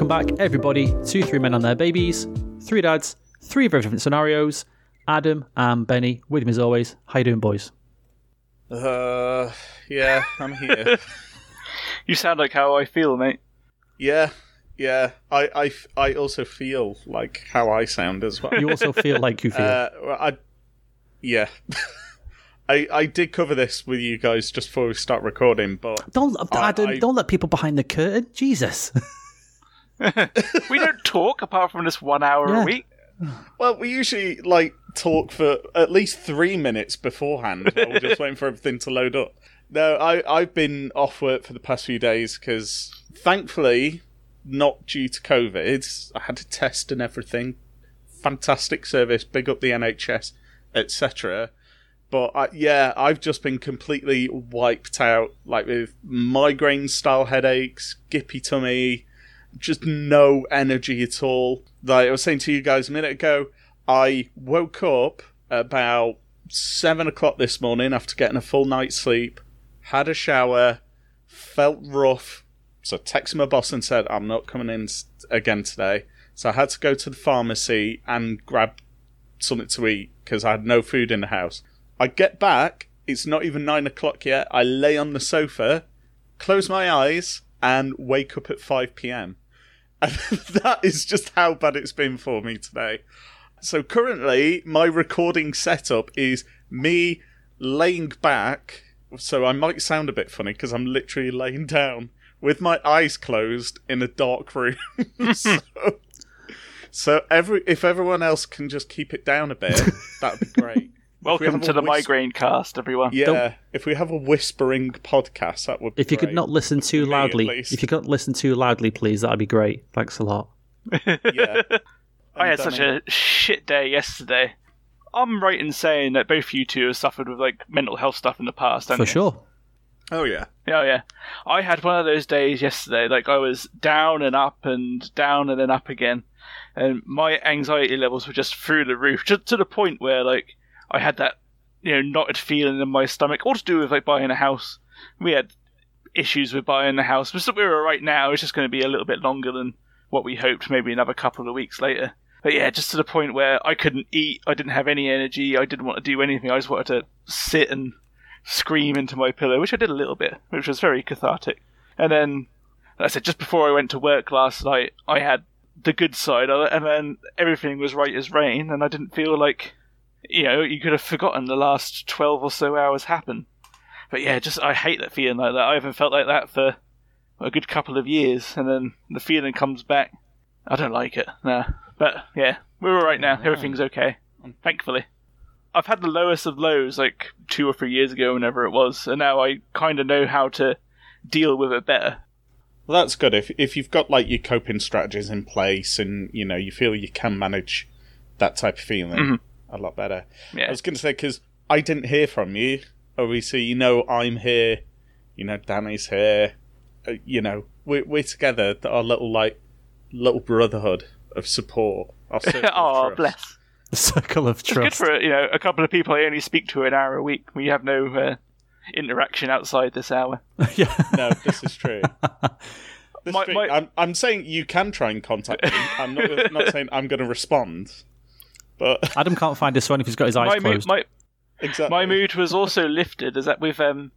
Welcome back, everybody, to Three Men and Their Babies. Three dads, three very different scenarios. Adam and Benny with me as always. How you doing, boys? Uh, yeah, I'm here. You sound like how I feel, mate. yeah, yeah. I, I, I also feel like how I sound as well. You also feel like you feel. Uh, well, I, yeah. I, I did cover this with you guys just before we start recording, but don't, I- I- don't let people behind the curtain. Jesus. We don't talk apart from this one hour Yeah. a week. well, we usually like talk for at least three minutes beforehand. while we're just waiting for everything to load up. No, I I've been off work for the past few days because thankfully, not due to COVID, I had a test and everything. Fantastic service, big up the NHS, etc. But I, yeah, I've just been completely wiped out, like with migraine style headaches, gippy tummy, just no energy at all. Like I was saying to you guys a minute ago, I woke up about seven o'clock this morning after getting a full night's sleep, had a shower, felt rough, so texted my boss and said I'm not coming in again today. So I had to go to the pharmacy and grab something to eat because I had no food in the house. I get back, it's not even nine o'clock yet. I lay on the sofa, close my eyes, and wake up at 5 pm. And that is just how bad it's been for me today. So currently, my recording setup is me laying back. So I might sound a bit funny because I'm literally laying down with my eyes closed in a dark room. so, so every if everyone else can just keep it down a bit, that'd be great. Welcome have to the whis- migraine cast, everyone. Yeah, Don't- if we have a whispering podcast, that would. be if you could great. not listen too me, at loudly, least. if you could not listen too loudly, please, that'd be great. Thanks a lot. yeah. I had such a shit day yesterday. I'm right in saying that both you two have suffered with like mental health stuff in the past, haven't For you? sure. Oh yeah. Yeah, yeah. I had one of those days yesterday. Like I was down and up and down and then up again, and my anxiety levels were just through the roof, just to the point where like I had that you know knotted feeling in my stomach, all to do with like buying a house. We had issues with buying the house, but we were right now. It's just going to be a little bit longer than what we hoped. Maybe another couple of weeks later. But yeah, just to the point where I couldn't eat. I didn't have any energy. I didn't want to do anything. I just wanted to sit and scream into my pillow, which I did a little bit, which was very cathartic. And then, like I said, just before I went to work last night, I had the good side of it, and then everything was right as rain, and I didn't feel like, you know, you could have forgotten the last 12 or so hours happened. But yeah, just, I hate that feeling like that. I haven't felt like that for a good couple of years, and then the feeling comes back. I don't like it, nah. But yeah, we're alright now. Everything's okay. Thankfully. I've had the lowest of lows like two or three years ago, whenever it was, and now I kind of know how to deal with it better. Well, that's good. If if you've got like your coping strategies in place, and you know you feel you can manage that type of feeling mm-hmm. A lot better. I was going to say because I didn't hear from you. Obviously, you know I'm here. You know Danny's here. Uh, you know we're we're together. Our little like little brotherhood of support. Our oh trust. bless. The circle of trust. It's good trust. for you know a couple of people I only speak to an hour a week. We have no uh, interaction outside this hour. yeah. No, this is true. This My- true. my- I'm, I'm saying you can try and contact me. I'm not, not saying I'm going to respond. But Adam can't find his phone if he's got his eyes My, mo- closed. my exactly. my mood was also lifted as that we've um,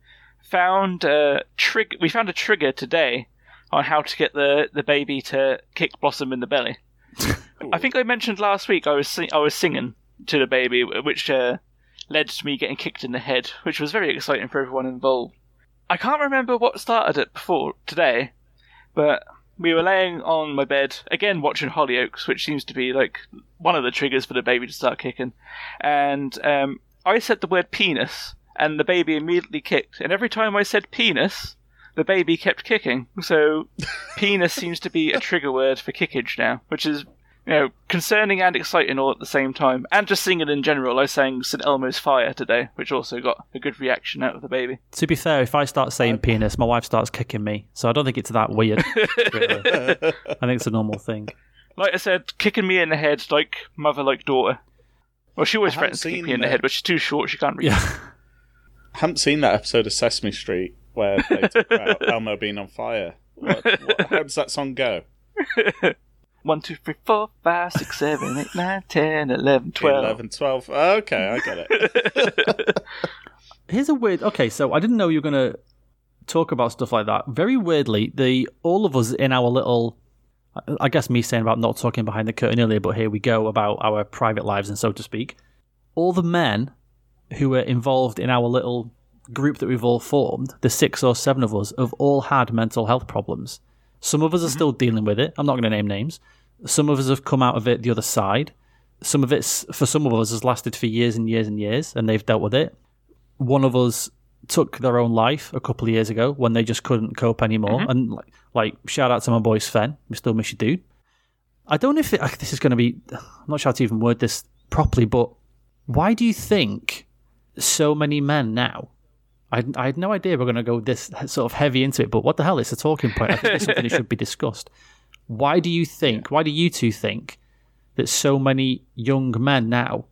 found a trig- We found a trigger today on how to get the, the baby to kick Blossom in the belly. I think I mentioned last week I was sing- I was singing to the baby, which uh, led to me getting kicked in the head, which was very exciting for everyone involved. I can't remember what started it before today, but we were laying on my bed again watching Hollyoaks, which seems to be like one of the triggers for the baby to start kicking. And um, I said the word penis, and the baby immediately kicked. And every time I said penis, the baby kept kicking. So penis seems to be a trigger word for kickage now, which is you know concerning and exciting all at the same time. And just singing in general, I sang St Elmo's Fire today, which also got a good reaction out of the baby. To be fair, if I start saying uh, penis, my wife starts kicking me. So I don't think it's that weird. really. I think it's a normal thing. Like I said, kicking me in the head like mother like daughter. Well, she always I threatens to kick me in the that. head, but she's too short, she can't reach. Yeah. I haven't seen that episode of Sesame Street where they talk about Elmo being on fire. What, what, how does that song go? One, two, three, four, five, six, seven, eight, nine, ten, eleven, twelve. 11, 12. 11, 12. Okay, I get it. Here's a weird. Okay, so I didn't know you were going to talk about stuff like that. Very weirdly, the all of us in our little. I guess me saying about not talking behind the curtain earlier, but here we go about our private lives and so to speak. All the men who were involved in our little group that we've all formed, the six or seven of us, have all had mental health problems. Some of us are mm-hmm. still dealing with it. I'm not going to name names. Some of us have come out of it the other side. Some of it's, for some of us, has lasted for years and years and years, and they've dealt with it. One of us took their own life a couple of years ago when they just couldn't cope anymore. Mm-hmm. And like, like, shout out to my boy Sven. We still miss you, dude. I don't know if it, this is going to be. I'm not sure how to even word this properly, but why do you think so many men now I, I had no idea we're going to go this sort of heavy into it, but what the hell? It's a talking point. I think it's something that should be discussed. Why do you think, why do you two think that so many young men now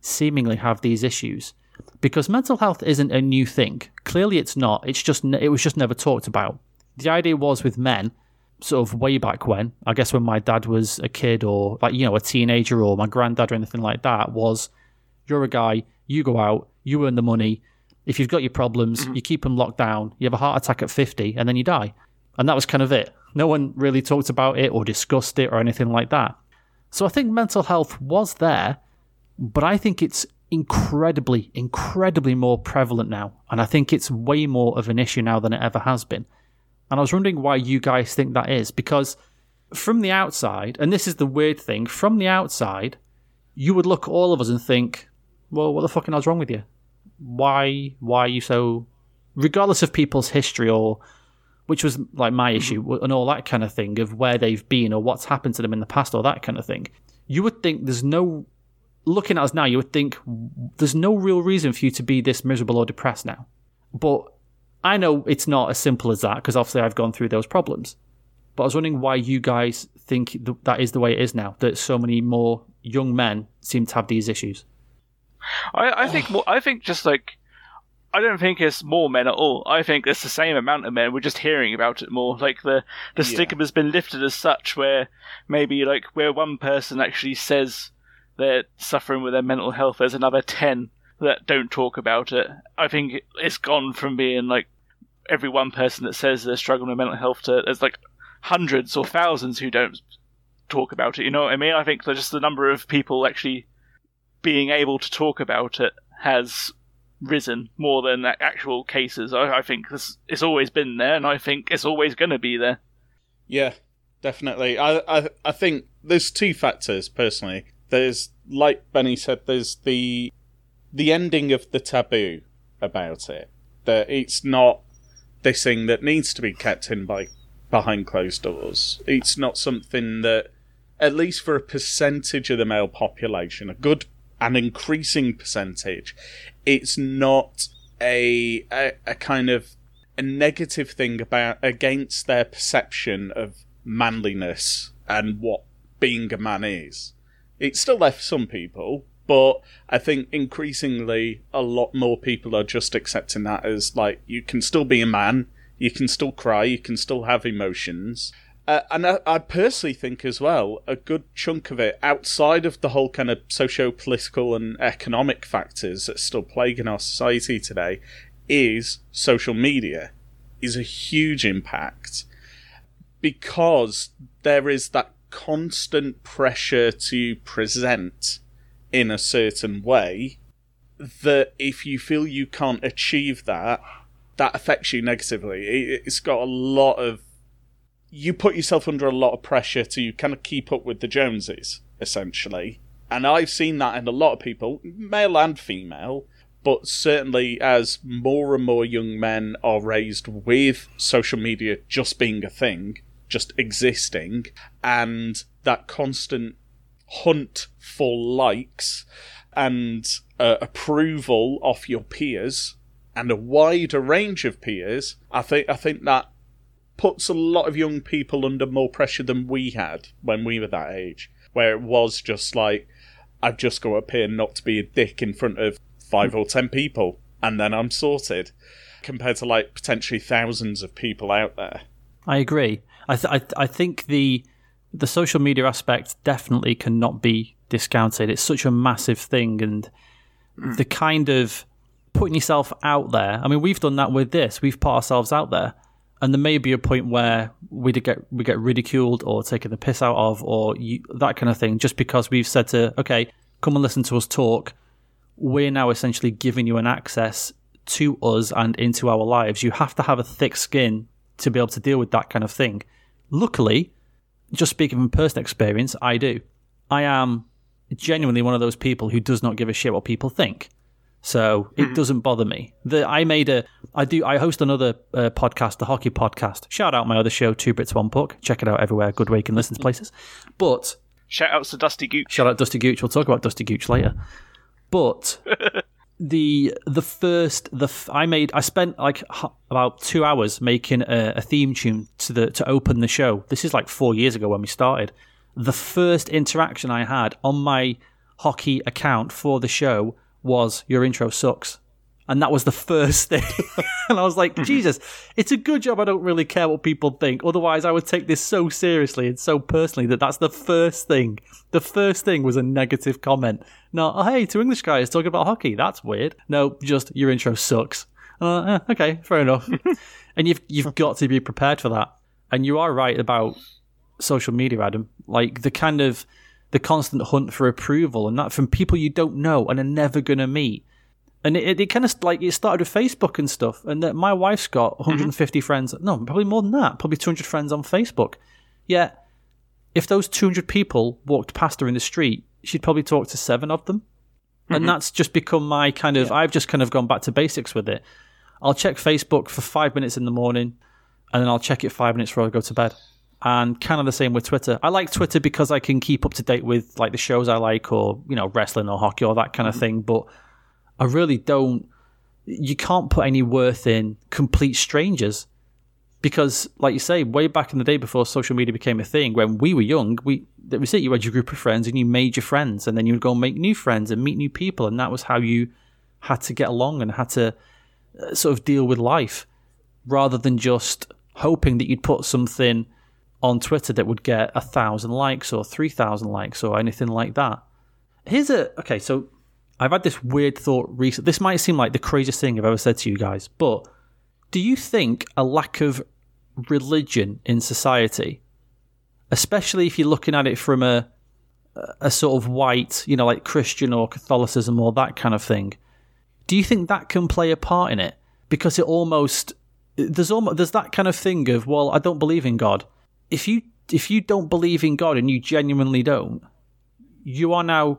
seemingly have these issues? Because mental health isn't a new thing. Clearly it's not. It's just, it was just never talked about. The idea was with men, sort of way back when, I guess when my dad was a kid or like, you know, a teenager or my granddad or anything like that, was you're a guy, you go out, you earn the money, if you've got your problems, Mm-hmm. you keep them locked down, you have a heart attack at 50, and then you die. And that was kind of it. No one really talked about it or discussed it or anything like that. So I think mental health was there, but I think it's incredibly, incredibly more prevalent now. And I think it's way more of an issue now than it ever has been. And I was wondering why you guys think that is, because from the outside, and this is the weird thing, from the outside, you would look at all of us and think, well, what the fucking hell's wrong with you? Why why are you so regardless of people's history or which was like my mm-hmm. issue and all that kind of thing of where they've been or what's happened to them in the past or that kind of thing you would think there's no looking at us now you would think there's no real reason for you to be this miserable or depressed now. But i know it's not as simple as that because obviously i've gone through those problems. But i was wondering why you guys think th- that is the way it is now that so many more young men seem to have these issues I, I think more, I think just like I don't think it's more men at all. I think it's the same amount of men. We're just hearing about it more. Like the the Yeah. stigma's been lifted as such, where maybe like where one person actually says they're suffering with their mental health, there's another ten that don't talk about it. I think it's gone from being like every one person that says they're struggling with mental health to there's like hundreds or thousands who don't talk about it. You know what I mean? I think just the number of people actually being able to talk about it has risen more than actual cases. I, I think this, it's always been there, and I think it's always going to be there. Yeah, definitely. I, I I think there's two factors personally. There's like Benny said, there's the the ending of the taboo about it. That it's not this thing that needs to be kept in by behind closed doors. It's not something that at least for a percentage of the male population, a good and increasing percentage, it's not a, a a kind of a negative thing about against their perception of manliness and what being a man is. It's still for some people, but I think increasingly a lot more people are just accepting that as like you can still be a man, you can still cry, you can still have emotions. Uh, and I, I personally think as well, a good chunk of it, outside of the whole kind of socio political and economic factors that still plaguing our society today, is social media, is a huge impact because there is that constant pressure to present in a certain way that if you feel you can't achieve that, that affects you negatively. It, it's got a lot of. You put yourself under a lot of pressure to kind of keep up with the Joneses, essentially. And I've seen that in a lot of people, male and female, but certainly as more and more young men are raised with social media just being a thing, just existing, and that constant hunt for likes and uh, approval of your peers and a wider range of peers, I think I think that puts a lot of young people under more pressure than we had when we were that age, where it was just like I've just got up here not to be a dick in front of five or ten people, and then I'm sorted. Compared to like potentially thousands of people out there. I agree. I th- I, th- I think the the social media aspect definitely cannot be discounted. It's such a massive thing, and the kind of putting yourself out there. I mean, we've done that with this. We've put ourselves out there, and there may be a point where we get we get ridiculed or taken the piss out of, or you, that kind of thing, just because we've said to okay, come and listen to us talk. We're now essentially giving you an access to us and into our lives. You have to have a thick skin to be able to deal with that kind of thing. Luckily, just speaking from personal experience, I do. I am genuinely one of those people who does not give a shit what people think. So it doesn't bother me. The I made a I do I host another uh, podcast, the hockey podcast. Shout out my other show, Two Brits One Puck. Check it out everywhere. Good way you can listen to places. But Shout outs to Dusty Gooch. shout out Dusty Gooch. We'll talk about Dusty Gooch later. But the the first the f- I made I spent like h- about two hours making a, a theme tune to the to open the show. This is like four years ago when we started. The first interaction I had on my hockey account for the show was "Your intro sucks," and that was the first thing. and I was like, Jesus, it's a good job I don't really care what people think. Otherwise, I would take this so seriously and so personally that that's the first thing. The first thing was a negative comment. Not, oh, hey, two English guys talking about hockey. That's weird. No, just your intro sucks. Uh, eh, okay, fair enough. and you've you've got to be prepared for that. And you are right about social media, Adam. Like the kind of the constant hunt for approval and that from people you don't know and are never gonna meet. And it, it, it kind of like it started with Facebook and stuff. And that my wife's got mm-hmm. 150 friends. No, probably more than that. Probably 200 friends on Facebook. Yet, if those 200 people walked past her in the street, she'd probably talk to seven of them. And mm-hmm. that's just become my kind of. I've just kind of gone back to basics with it. I'll check Facebook for five minutes in the morning, and then I'll check it five minutes before I go to bed. And kind of the same with Twitter. I like Twitter because I can keep up to date with like the shows I like, or you know, wrestling or hockey or that kind of thing. But I really don't. You can't put any worth in complete strangers because, like you say, way back in the day before social media became a thing, when we were young, we that was it. You had your group of friends and you made your friends, and then you would go and make new friends and meet new people, and that was how you had to get along and had to uh, sort of deal with life, rather than just hoping that you'd put something on Twitter that would get a thousand likes or three thousand likes or anything like that. Here's a okay, so I've had this weird thought recent. This might seem like the craziest thing I've ever said to you guys, but do you think a lack of religion in society, especially if you're looking at it from a a sort of white, you know, like Christian or Catholicism or that kind of thing, do you think that can play a part in it? Because it almost there's almost there's that kind of thing of well, I don't believe in God. If you if you don't believe in God and you genuinely don't, you are now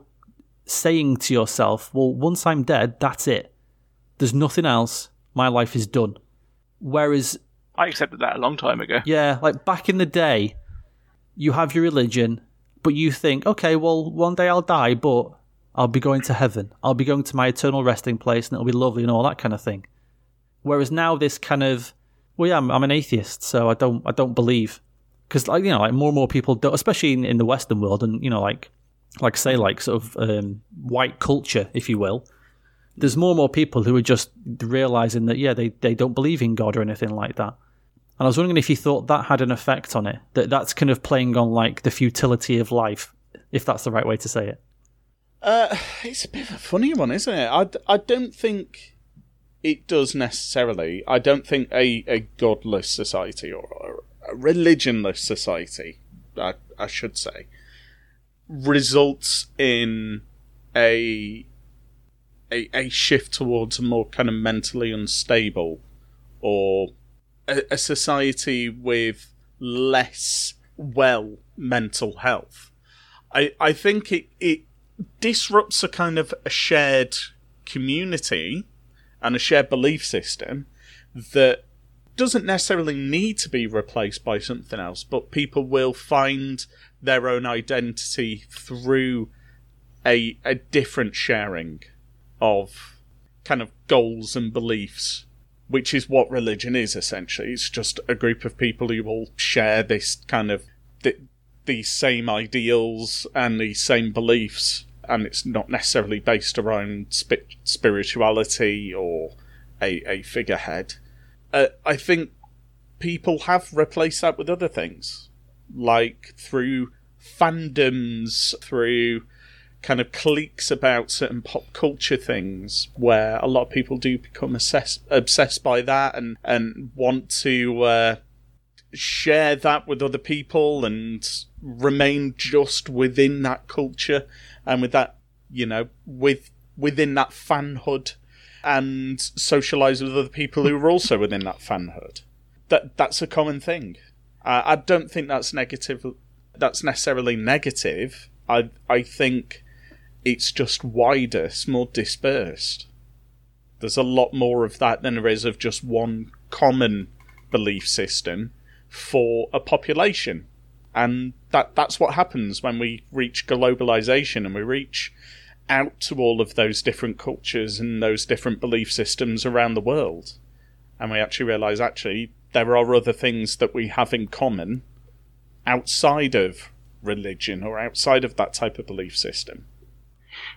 saying to yourself, well, once I'm dead, that's it. There's nothing else. My life is done. Whereas, I accepted that a long time ago. yeah, like back in the day, you have your religion, but you think, okay, well, one day I'll die, but I'll be going to heaven. I'll be going to my eternal resting place and it'll be lovely and all that kind of thing. Whereas now this kind of, well, yeah, I'm, I'm an atheist, so I don't, I don't believe. Because, like, you know, like more and more people don't, especially in, in the Western world and, you know, like, like say like sort of um, white culture, if you will. There's more and more people who are just realizing that yeah, they they don't believe in God or anything like that. And I was wondering if you thought that had an effect on it, that that's kind of playing on like the futility of life, if that's the right way to say it. Uh, it's a bit of a funny one, isn't it? I, I don't think it does necessarily. I don't think a, a godless society or a religionless society, I, I should say, results in a, a a shift towards a more kind of mentally unstable or a, a society with less well mental health. I I think it it disrupts a kind of a shared community and a shared belief system that doesn't necessarily need to be replaced by something else, but people will find their own identity through a a different sharing of kind of goals and beliefs, which is what religion is essentially. It's just a group of people who all share this kind of th- these same ideals and these same beliefs, and it's not necessarily based around spi- spirituality or a, a figurehead. Uh, I think people have replaced that with other things, like through fandoms, through kind of cliques about certain pop culture things where a lot of people do become obsessed by that and, and want to uh, share that with other people and remain just within that culture and with that, you know, with within that fanhood and socialize with other people who are also within that fanhood. That that's a common thing. Uh, I don't think that's negative. That's necessarily negative. I I think it's just wider, it's more dispersed. There's a lot more of that than there is of just one common belief system for a population. And that that's what happens when we reach globalization and we reach out to all of those different cultures and those different belief systems around the world. And we actually realize actually there are other things that we have in common outside of religion or outside of that type of belief system.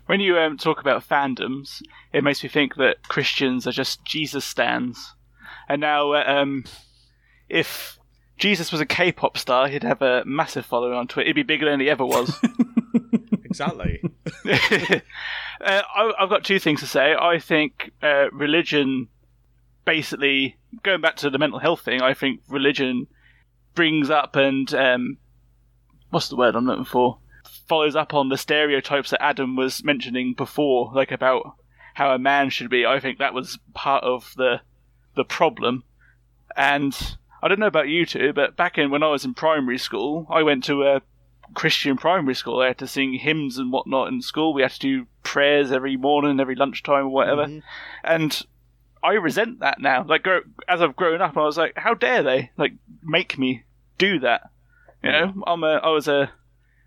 When you um, talk about fandoms, it makes me think that Christians are just Jesus stans. And now, uh, um, if Jesus was a K-pop star, he'd have a massive following on Twitter. He'd be bigger than he ever was. exactly. uh, I, have got two things to say. I think uh, religion, basically, going back to the mental health thing, I think religion brings up and um, what's the word I'm looking for? Follows up on the stereotypes that Adam was mentioning before, like about how a man should be. I think that was part of the the problem, and I don't know about you two, but back in when I was in primary school, I went to a Christian primary school. I had to sing hymns and whatnot in school. We had to do prayers every morning, every lunchtime, or whatever. Mm-hmm. And I resent that now. Like as I've grown up, I was like, how dare they like make me do that? You know, I'm a, I was a.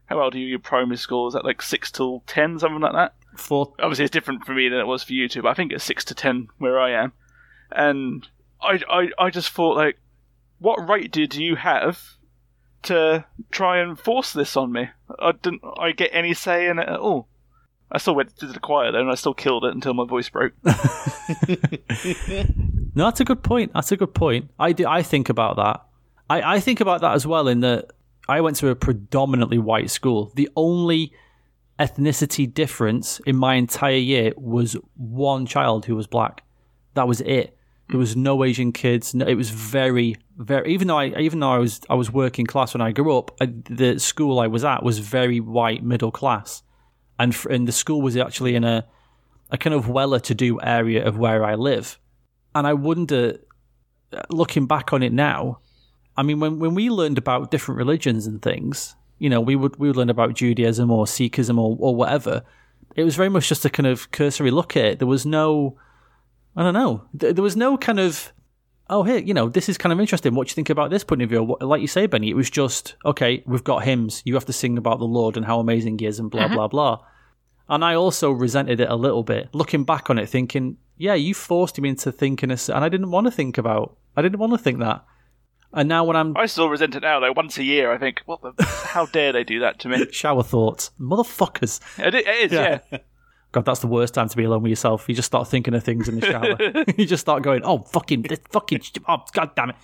How old are you? Your primary school is that like six till ten, something like that? Four. Obviously, it's different for me than it was for you two, but I think it's six to ten where I am. And I, I, I just thought like, what right did you have to try and force this on me? I didn't I get any say in it at all. I still went to the choir though, and I still killed it until my voice broke. no, that's a good point. That's a good point. I do, I think about that. I, I think about that as well. In that I went to a predominantly white school. The only ethnicity difference in my entire year was one child who was black. That was it. There was no Asian kids. No, it was very, very. Even though I, even though I was, I was working class when I grew up. I, the school I was at was very white, middle class, and and the school was actually in a, a kind of well-to-do area of where I live. And I wonder, uh, looking back on it now, I mean, when when we learned about different religions and things, you know, we would we would learn about Judaism or Sikhism or or whatever. It was very much just a kind of cursory look at it. There was no I don't know. There was no kind of, oh, here, you know, this is kind of interesting. What do you think about this point of view? Like you say, Benny, it was just, okay, we've got hymns. You have to sing about the Lord and how amazing he is and blah, mm-hmm. blah, blah. And I also resented it a little bit, looking back on it, thinking, yeah, you forced me into thinking, and I didn't want to think about, I didn't want to think that. And now when I'm, I still resent it now. Though once a year, I think, what the, how dare they do that to me? Shower thoughts, motherfuckers. It, it is, yeah. yeah. God, that's the worst time to be alone with yourself. You just start thinking of things in the shower. you just start going, "Oh, fucking, this fucking, oh, god damn it."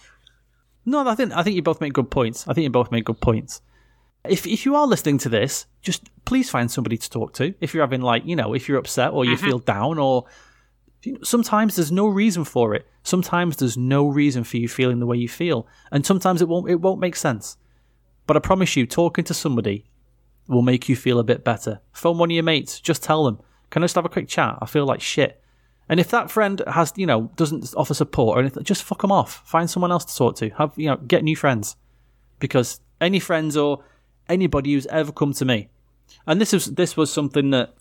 No, I think I think you both make good points. I think you both make good points. If if you are listening to this, just please find somebody to talk to. If you're having like, you know, if you're upset or you mm-hmm. feel down or sometimes there's no reason for it. Sometimes there's no reason for you feeling the way you feel, and sometimes it won't it won't make sense. But I promise you, talking to somebody will make you feel a bit better. Phone one of your mates, just tell them can I just have a quick chat? I feel like shit. And if that friend has, you know, doesn't offer support or anything, just fuck them off. Find someone else to talk to. Have, you know, get new friends. Because any friends or anybody who's ever come to me, and this was this was something that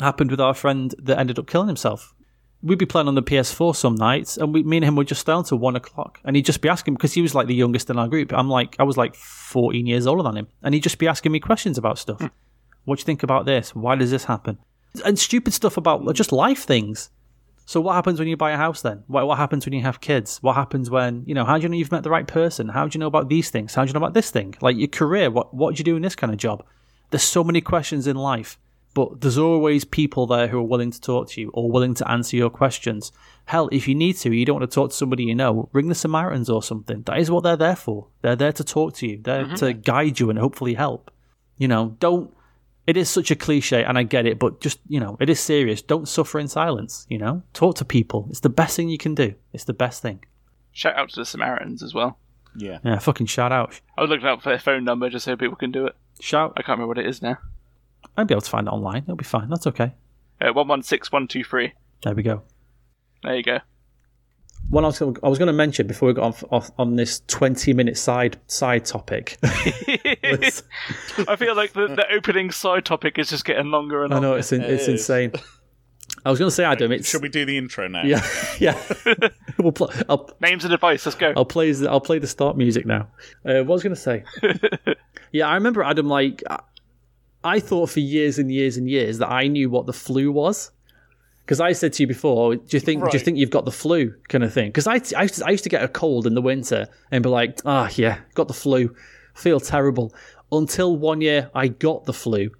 happened with our friend that ended up killing himself. We'd be playing on the PS4 some nights, and we, me and him would just stay until one o'clock, and he'd just be asking because he was like the youngest in our group. I'm like, I was like 14 years older than him, and he'd just be asking me questions about stuff. Mm. What do you think about this? Why does this happen? And stupid stuff about just life things. So what happens when you buy a house then? What, what happens when you have kids? What happens when, you know, how do you know you've met the right person? How do you know about these things? How do you know about this thing? Like your career, what what do you do in this kind of job? There's so many questions in life, but there's always people there who are willing to talk to you or willing to answer your questions. Hell, if you need to, you don't want to talk to somebody you know, ring the Samaritans or something. That is what they're there for. They're there to talk to you. They're mm-hmm. to guide you and hopefully help. You know, don't. It is such a cliche, and I get it, but just you know, it is serious. Don't suffer in silence. You know, talk to people. It's the best thing you can do. It's the best thing. Shout out to the Samaritans as well. Yeah. Yeah, fucking shout out, I was looking up for their phone number just so people can do it. shout. I can't remember what it is now. I'll be able to find it online. It'll be fine. That's okay. Uh, one one six one two three. There we go. There you go. One I was gonna, I was going to mention before we got off, off on this twenty minute side side topic. was- I feel like the, the opening side topic is just getting longer and I know it's in, it's is. insane. I was going to say, Adam, it's Should we do the intro now? yeah, yeah. we'll pl- I'll, Names and advice. Let's go. I'll play the, I'll play the start music now. Uh, what was I going to say? yeah, I remember Adam. Like, I- I thought for years and years and years that I knew what the flu was. Because I said to you before, do you think do you think you've got the flu kind of thing? Because I, I, used to- I used to get a cold in the winter and be like, ah, yeah, got the flu, feel terrible. Until one year I got the flu,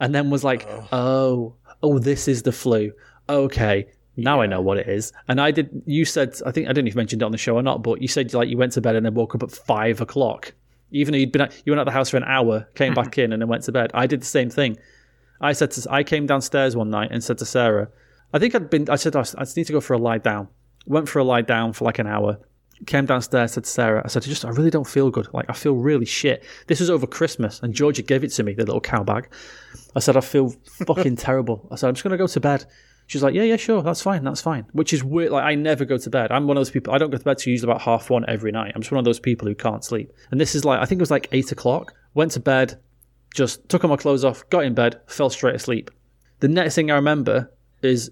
and then was like, oh, oh, this is the flu. Okay, now I know what it is. And I did. You said, I think I don't know if you mentioned it on the show or not, but you said like you went to bed and then woke up at five o'clock. Even though you'd been, at, you went out the house for an hour, came back in, and then went to bed. I did the same thing. I said to, I came downstairs one night and said to Sarah, I think I'd been, I said, I just need to go for a lie down. Went for a lie down for like an hour. Came downstairs, said to Sarah, I said, I just, I really don't feel good. Like, I feel really shit. This was over Christmas, and Georgia gave it to me, the little cow bag. I said, I feel fucking terrible. I said, I'm just going to go to bed. She's like, yeah, yeah, sure, that's fine, that's fine. Which is weird. Like, I never go to bed. I'm one of those people, I don't go to bed till usually about half one every night. I'm just one of those people who can't sleep. And this is like, I think it was like eight o'clock. Went to bed, just took all my clothes off, got in bed, fell straight asleep. The next thing I remember is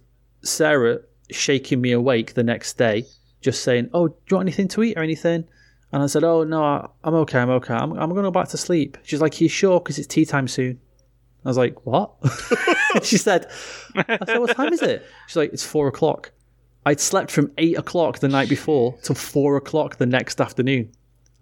Sarah shaking me awake the next day, just saying, "Oh, do you want anything to eat or anything?" And I said, "Oh no, I'm okay. I'm okay. I'm, I'm going to go back to sleep." She's like, "You sure? Because it's tea time soon." I was like, "What?" she said, "I said, what time is it?" She's like, "It's four o'clock." I'd slept from eight o'clock the night before till four o'clock the next afternoon.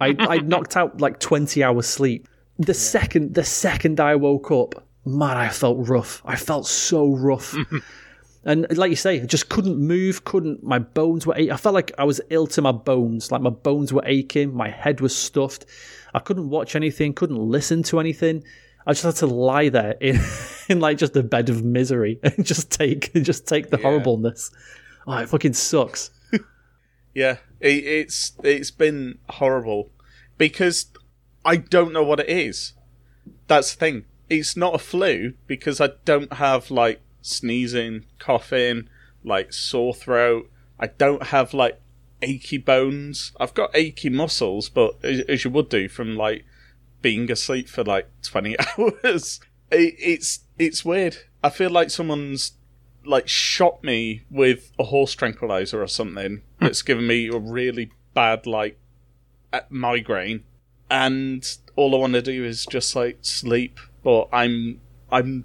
I I knocked out like twenty hours sleep. The second the second I woke up, man, I felt rough. I felt so rough. And like you say, I just couldn't move, couldn't. My bones were. I felt like I was ill to my bones. Like my bones were aching. My head was stuffed. I couldn't watch anything. Couldn't listen to anything. I just had to lie there in, in like just a bed of misery and just take, just take the horribleness. Oh, it fucking sucks. Yeah, it, it's it's been horrible because I don't know what it is. That's the thing. It's not a flu because I don't have like sneezing, coughing, like sore throat. I don't have like achy bones. I've got achy muscles, but as, you would do from like being asleep for like twenty hours. It, it's it's weird. I feel like someone's like shot me with a horse tranquilizer or something hmm. that's given me a really bad like migraine and all I want to do is just like sleep but I'm I'm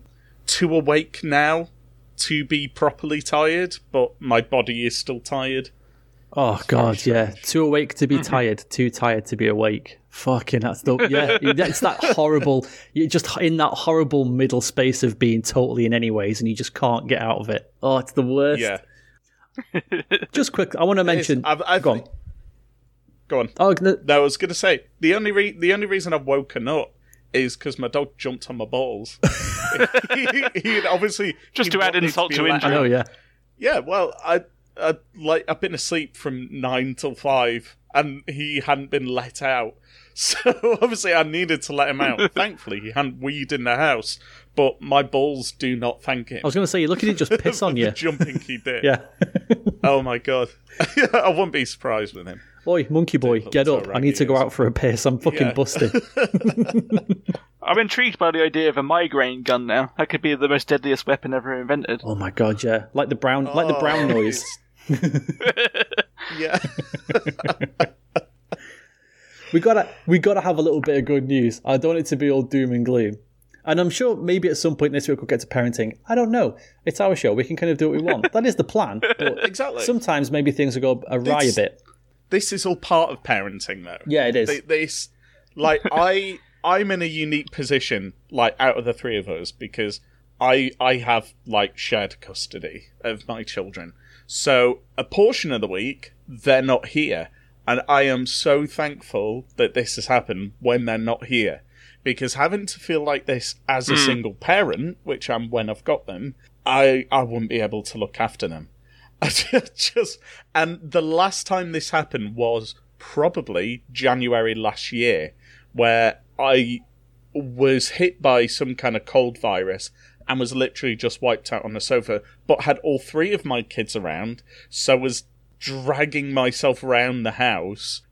too awake now to be properly tired but my body is still tired Oh god, yeah. Too awake to be mm-hmm. tired, too tired to be awake. Fucking that's the yeah. It's that horrible. You're just in that horrible middle space of being totally in any ways, and you just can't get out of it. Oh, it's the worst. yeah Just quick, I want to mention. I've, I've, Go on. go on Oh, no, no I was gonna say the only re- the only reason I've woken up is because my dog jumped on my balls he, he'd obviously Just to add insult be to injury. I know, yeah. Yeah, well, I, I like I've been asleep from nine till five, and he hadn't been let out. So obviously, I needed to let him out. Thankfully, he hadn't weed in the house, but my balls do not thank him. I was going to say, you're lucky to just piss on the you. jumping he did. Yeah. Oh my god, I wouldn't be surprised with him. Oi, monkey boy, get up. I need to go out for a piss. I'm fucking Yeah. busted. I'm intrigued by the idea of a migraine gun now. That could be the most deadliest weapon ever invented. oh my god, yeah. Like the brown, like the brown Oh, noise. yeah, we gotta we gotta have a little bit of good news. I don't want it to be all doom and gloom. And I'm sure maybe at some point this week we'll get to parenting. I don't know. It's our show. We can kind of do what we want. that is the plan. But exactly. sometimes maybe things will go awry a This- bit. This is all part of parenting, though. Yeah, it is. Th- this like I I'm in a unique position like out of the three of us because I I have like shared custody of my children. So a portion of the week they're not here, and I am so thankful that this has happened when they're not here. Because having to feel like this as a hmm. single parent, which I'm when I've got them, I I wouldn't be able to look after them. Just and the last time this happened was probably January last year, where I was hit by some kind of cold virus and was literally just wiped out on the sofa, but had all three of my kids around, so was dragging myself around the house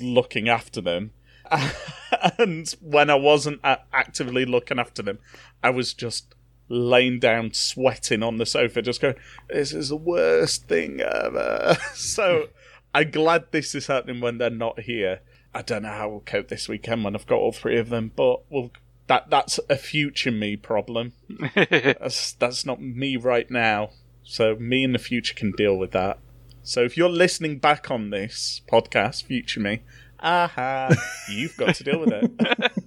looking after them. and when I wasn't actively looking after them, I was just laying down sweating on the sofa, just going, This is the worst thing ever. so I'm glad this is happening when they're not here. I don't know how we'll cope this weekend when I've got all three of them, but we'll, that that's a future me problem. that's that's not me right now. So me in the future can deal with that. So if you're listening back on this podcast, future me, aha, you've got to deal with it.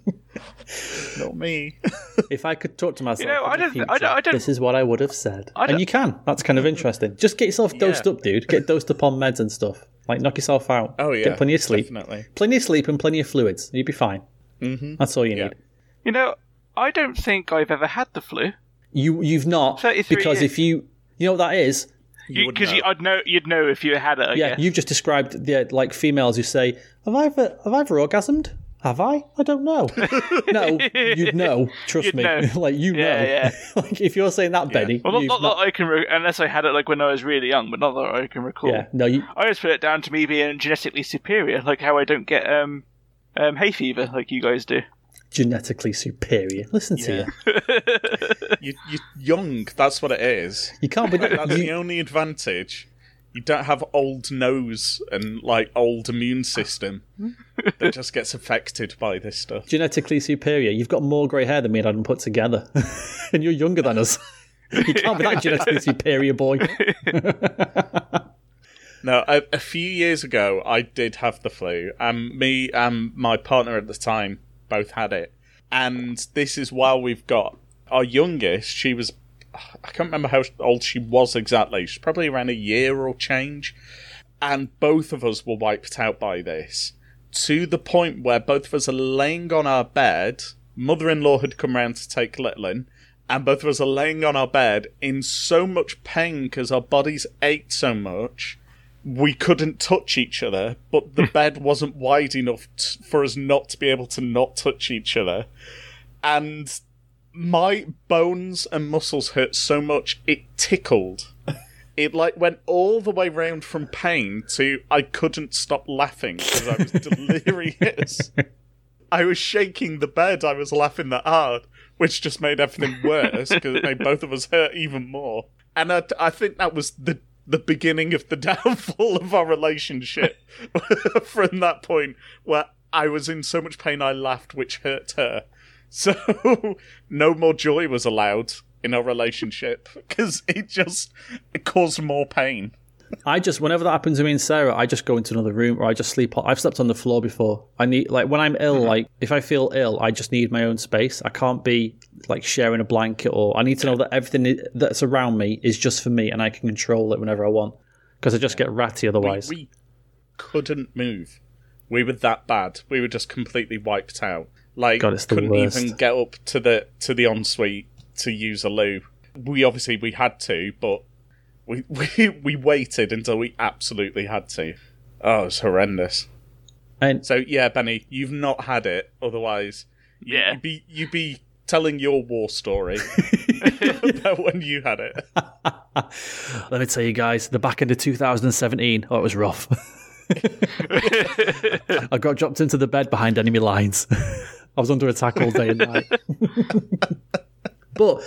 not me. If I could talk to myself, You know, in I don't- I future, don't- I don't- this is what I would have said. And you can. That's kind of interesting. Just get yourself dosed Yeah. up, dude. Get dosed up on meds and stuff. Like knock yourself out. Oh yeah, Get plenty of sleep. Definitely. Plenty of sleep and plenty of fluids. You'd be fine. Mm-hmm. That's all you Yeah. need. You know, I don't think I've ever had the flu. You you've not 33 because years. if you you know what that is. You would Because I'd know, you'd know if you had it. I Yeah, guess. you've just described the like females who say, "Have I ever have I ever orgasmed? Have I? I don't know." no, you'd know. Trust You'd me. know. like you Yeah, know. yeah. like if you're saying that, Benny, Well, not, not, not- that I can, re- unless I had it like when I was really young, but not that I can recall. yeah, no, you, I just put it down to me being genetically superior, like how I don't get um, um, hay fever like you guys do. genetically superior. Listen to Yeah. you. you, you're young. That's what it is. You can't be. That's the only advantage. You don't have old nose and like old immune system that just gets affected by this stuff. genetically superior. You've got more grey hair than me and Adam put together, and you're younger than us. You can't be that genetically superior, boy. No, a, a few years ago, I did have the flu. and me and my partner at the time both had it, and this is while we've got our youngest. She was, I can't remember how old she was exactly. She's probably around a year or change, and both of us were wiped out by this to the point where both of us are laying on our bed. Mother-in-law had come round to take Litlin, and both of us are laying on our bed in so much pain because our bodies ached so much we couldn't touch each other, but the bed wasn't wide enough t- for us not to be able to not touch each other. And my bones and muscles hurt so much it tickled. It like went all the way round from pain to I couldn't stop laughing because I was delirious. I was shaking the bed. I was laughing that hard, which just made everything worse because it made both of us hurt even more. And I, I think that was the the beginning of the downfall of our relationship. From that point, where I was in so much pain, I laughed, which hurt her. So no more joy was allowed in our relationship because it just it caused more pain. I just, whenever that happens to me and Sarah, I just go into another room or I just sleep. I've slept on the floor before. I need, like, when I'm ill, mm-hmm. like, if I feel ill, I just need my own space. I can't be, like, sharing a blanket or I need to know that everything that's around me is just for me and I can control it whenever I want. Because I just get ratty We, otherwise. we couldn't move. We were that bad. We were just completely wiped out. Like God, couldn't even get up to the to the ensuite to use a loo. We obviously we had to, but we we, we waited until we absolutely had to. Oh, it's horrendous. and So yeah, Benny, you've not had it. Otherwise, you, Yeah. you'd be you'd be telling your war story about when you had it. let me tell you guys, the back end of 2017, oh, it was rough. I got dropped into the bed behind enemy lines. I was under attack all day and night. but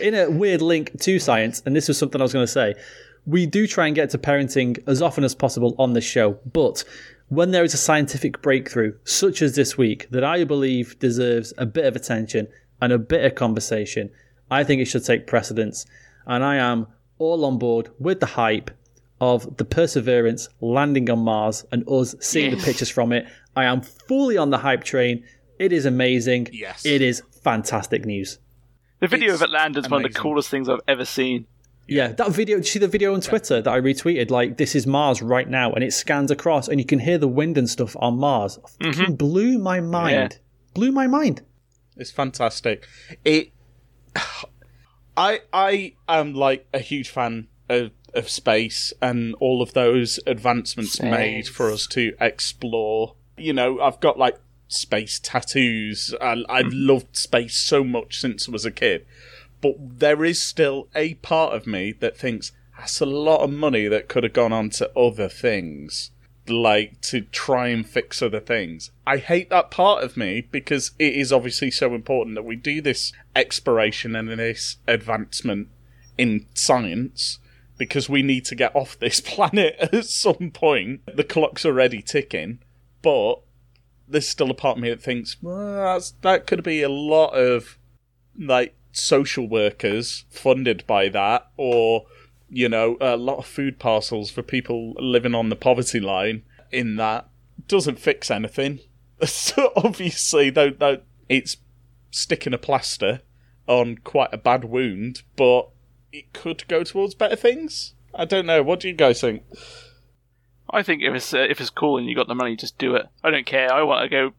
in a weird link to science, and this was something I was going to say, we do try and get to parenting as often as possible on this show. But when there is a scientific breakthrough, such as this week, that I believe deserves a bit of attention and a bit of conversation, I think it should take precedence. And I am all on board with the hype of the Perseverance landing on Mars and us seeing the pictures from it. I am fully on the hype train. It is amazing. Yes. It is fantastic news. The video It's of it landed is one of the coolest things I've ever seen. Yeah, that video. Did you see the video on Twitter that I retweeted? Like, this is Mars right now, and it scans across, and you can hear the wind and stuff on Mars. Mm-hmm. Fucking blew my mind. Blew my mind. It's fantastic. It. I I am like a huge fan of of space and all of those advancements made for us to explore. You know, I've got like space tattoos. I I mm. loved space so much since I was a kid, but there is still a part of me that thinks that's a lot of money that could have gone on to other things like to try and fix other things. I hate that part of me because it is obviously so important that we do this exploration and this advancement in science because we need to get off this planet at some point. The clock's already ticking, but there's still a part of me that thinks well, that could be a lot of like social workers funded by that or you know, a lot of food parcels for people living on the poverty line in that doesn't fix anything. So obviously, though, though it's sticking a plaster on quite a bad wound, but it could go towards better things. I don't know. What do you guys think? I think if it's uh, if it's cool and you got the money, just do it. I don't care. I want to go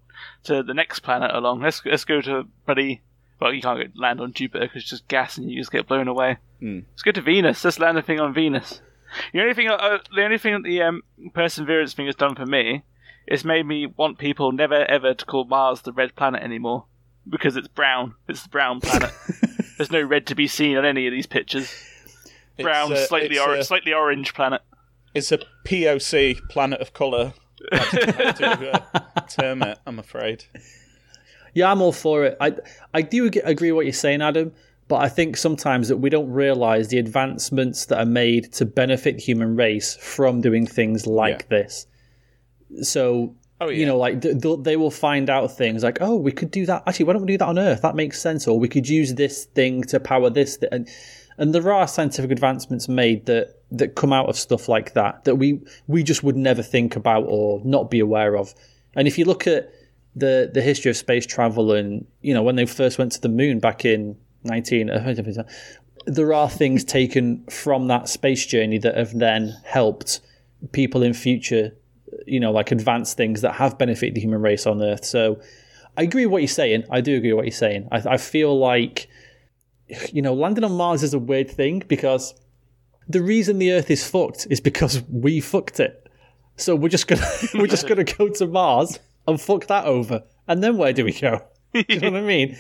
to the next planet along. Let's let's go to buddy. Well, you can't go land on Jupiter because it's just gas and you just get blown away. Hmm. Let's go to Venus. Let's land a thing on Venus. The only thing, uh, the only thing that the um, perseverance thing has done for me is made me want people never ever to call Mars the red planet anymore because it's brown. It's the brown planet. There's no red to be seen on any of these pictures. Brown, It's a- slightly it's or- a- slightly orange planet. It's a POC, planet of colour. That's to uh, term it, I'm afraid. Yeah, I'm all for it. I I do ag- agree with what you're saying, Adam. But I think sometimes that we don't realize the advancements that are made to benefit the human race from doing things like this. So Oh, you know, like th- th- they will find out things like, oh, we could do that. Actually, why don't we do that on Earth? That makes sense. Or we could use this thing to power this. Th-. And and there are scientific advancements made that that come out of stuff like that that we we just would never think about or not be aware of. And if you look at the the history of space travel and you know when they first went to the moon back in 19 uh, there are things taken from that space journey that have then helped people in future you know like advance things that have benefited the human race on earth. So i agree with what you're saying. I do agree with what you're saying. I, I feel like you know landing on mars is a weird thing because the reason the earth is fucked is because we fucked it. So we're just gonna we're just gonna go to mars and fuck that over. And then where do we go? Do you know what i mean?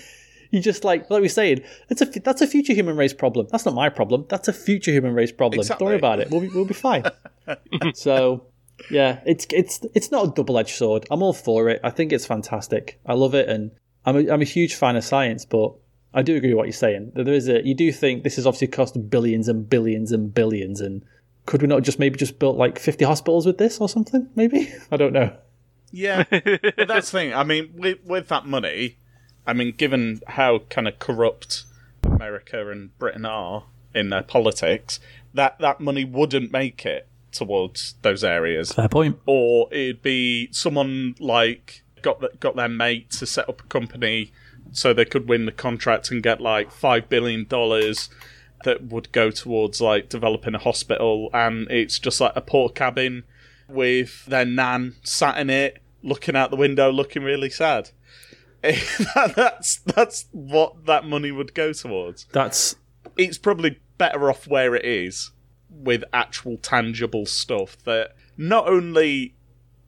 You just like like we're saying it's a that's a future human race problem. That's not my problem. That's a future human race problem. Don't worry about it. We'll be, we'll be fine. So yeah it's it's it's not a double-edged sword. I'm all for it. I think it's fantastic. I love it and i'm a, I'm a huge fan of science but i do agree with what you're saying that there is a you do think this has obviously cost billions and billions and billions and could we not just maybe just built like 50 hospitals with this or something maybe? I don't know. Yeah, but that's the thing. I mean, with with that money, I mean, given how kind of corrupt America and Britain are in their politics, that that money wouldn't make it towards those areas, fair point. Or it'd be someone like got the, got their mate to set up a company so they could win the contract and get like five billion dollars that would go towards like developing a hospital, and it's just like a poor cabin with their nan sat in it, looking out the window, looking really sad. that's that's what that money would go towards. that's It's probably better off where it is with actual tangible stuff that not only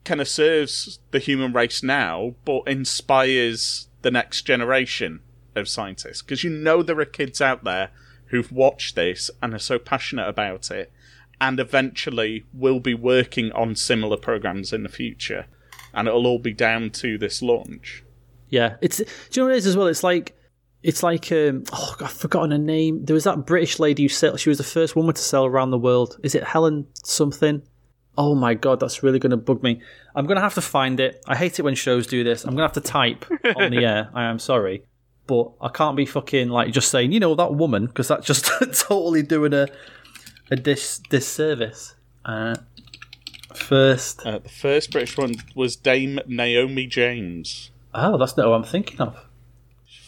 kind of serves the human race now, but inspires the next generation of scientists. Because you know there are kids out there who've watched this and are so passionate about it, and eventually will be working on similar programs in the future. And it'll all be down to this launch. Yeah, it's. Do you know what it is as well? It's like, it's like. Um, oh, I've forgotten her name. There was that British lady who said she was the first woman to sail around the world. Is it Helen something? Oh my god, that's really going to bug me. I'm going to have to find it. I hate it when shows do this. I'm going to have to type on the air. I am sorry, but I can't be fucking like just saying, you know, that woman, because that's just totally doing a a dis disservice. Uh, first, Uh, the first British one was Dame Naomi James. oh, that's not who I'm thinking of.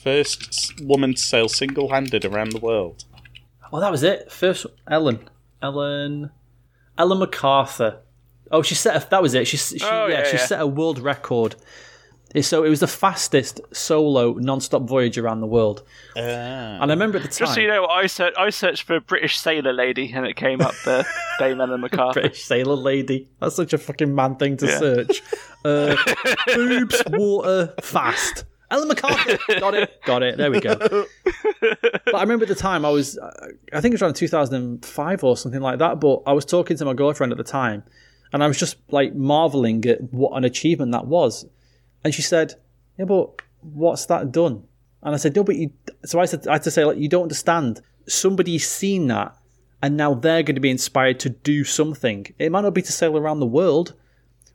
First woman to sail single handed around the world. Oh, that was it. First, Ellen, Ellen, Ellen MacArthur. Oh, she set. A, that was it. She, she Oh, yeah, yeah, she yeah. set a world record. So it was the fastest solo non-stop voyage around the world. Ah. And I remember at the time, Just so you know, I searched, I searched for British sailor lady, and it came up there. Dame Ellen MacArthur. British sailor lady. That's such a fucking man thing to Yeah. search. Uh, boobs, water, fast. Ellen MacArthur. Got it. Got it. There we go. But I remember at the time I was, I think it was around 2005 or something like that. But I was talking to my girlfriend at the time, and I was just like marveling at what an achievement that was. And she said, "Yeah, but what's that done?" And I said, "No, but you." So I said, I had to say, like, you don't understand. Somebody's seen that, and now they're going to be inspired to do something. It might not be to sail around the world,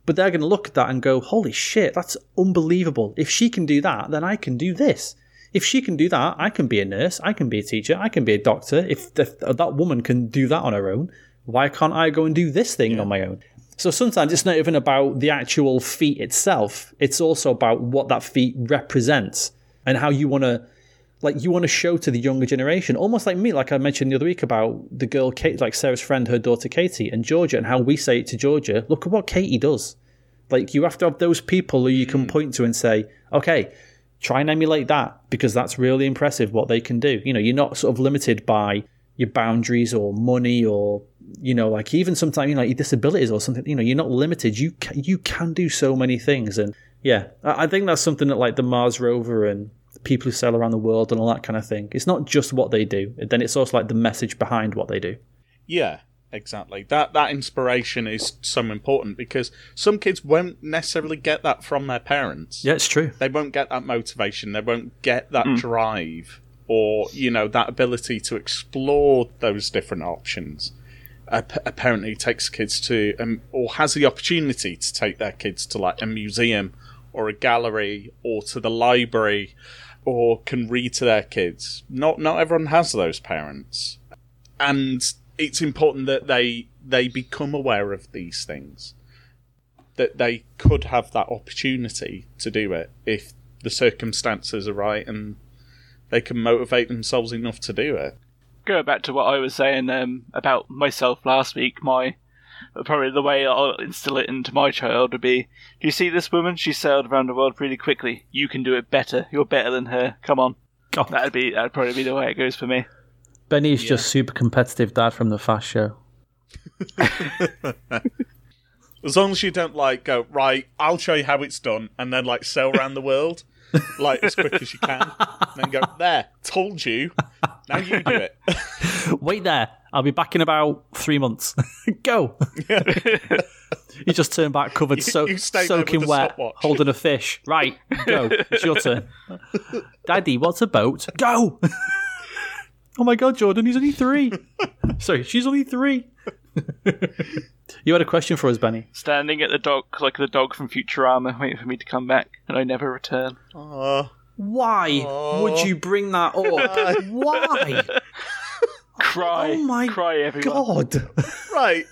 but they're going to look at that and go, "Holy shit, that's unbelievable! If she can do that, then I can do this." If she can do that, I can be a nurse, I can be a teacher, I can be a doctor. If the, that woman can do that on her own, why can't I go and do this thing on my own? So sometimes it's not even about the actual feat itself. It's also about what that feat represents and how you want to, like, you want to show to the younger generation. Almost like me, like I mentioned the other week about the girl Kate, like Sarah's friend, her daughter Katie, and Georgia, and how we say it to Georgia. Look at what Katie does. Like you have to have those people who you can hmm. point to and say, okay, try and emulate that because that's really impressive what they can do. You know, you're not sort of limited by your boundaries or money or you know, like even sometimes you know your disabilities or something. You know, you're not limited. You can, you can do so many things, and yeah, I think that's something that like the Mars rover and people who sail around the world and all that kind of thing. It's not just what they do. Then it's also like the message behind what they do. Yeah, exactly. That that inspiration is so important because some kids won't necessarily get that from their parents. Yeah, it's true. They won't get that motivation. They won't get that drive or you know that ability to explore those different options. Apparently, parent takes kids to um, or has the opportunity to take their kids to like a museum or a gallery or to the library or can read to their kids. Not not everyone has those parents. And it's important that they they become aware of these things. That they could have that opportunity to do it if the circumstances are right and they can motivate themselves enough to do it. Going back to what I was saying um, about myself last week, my probably the way I'll instill it into my child would be: Do you see this woman? She sailed around the world really quickly. You can do it better. You're better than her. Come on. God. That'd be that'd probably be the way it goes for me. Benny's just super competitive dad from the Fast Show. as long as you don't like go right i'll show you how it's done and then like sail around the world like as quick as you can and then go there told you now you do it Wait there. I'll be back in about three months. Go. you just turn back, covered, so, you soaking wet, stopwatch. holding a fish. Right, go. It's your turn. Daddy, what's a boat? Go. oh my God, Jordan, he's only three. Sorry, she's only three. you had a question for us, Benny. Standing at the dock like the dog from Futurama, waiting for me to come back, and I never return. Aw. Why would you bring that up? Why? Cry, Oh my cry, everyone. God. right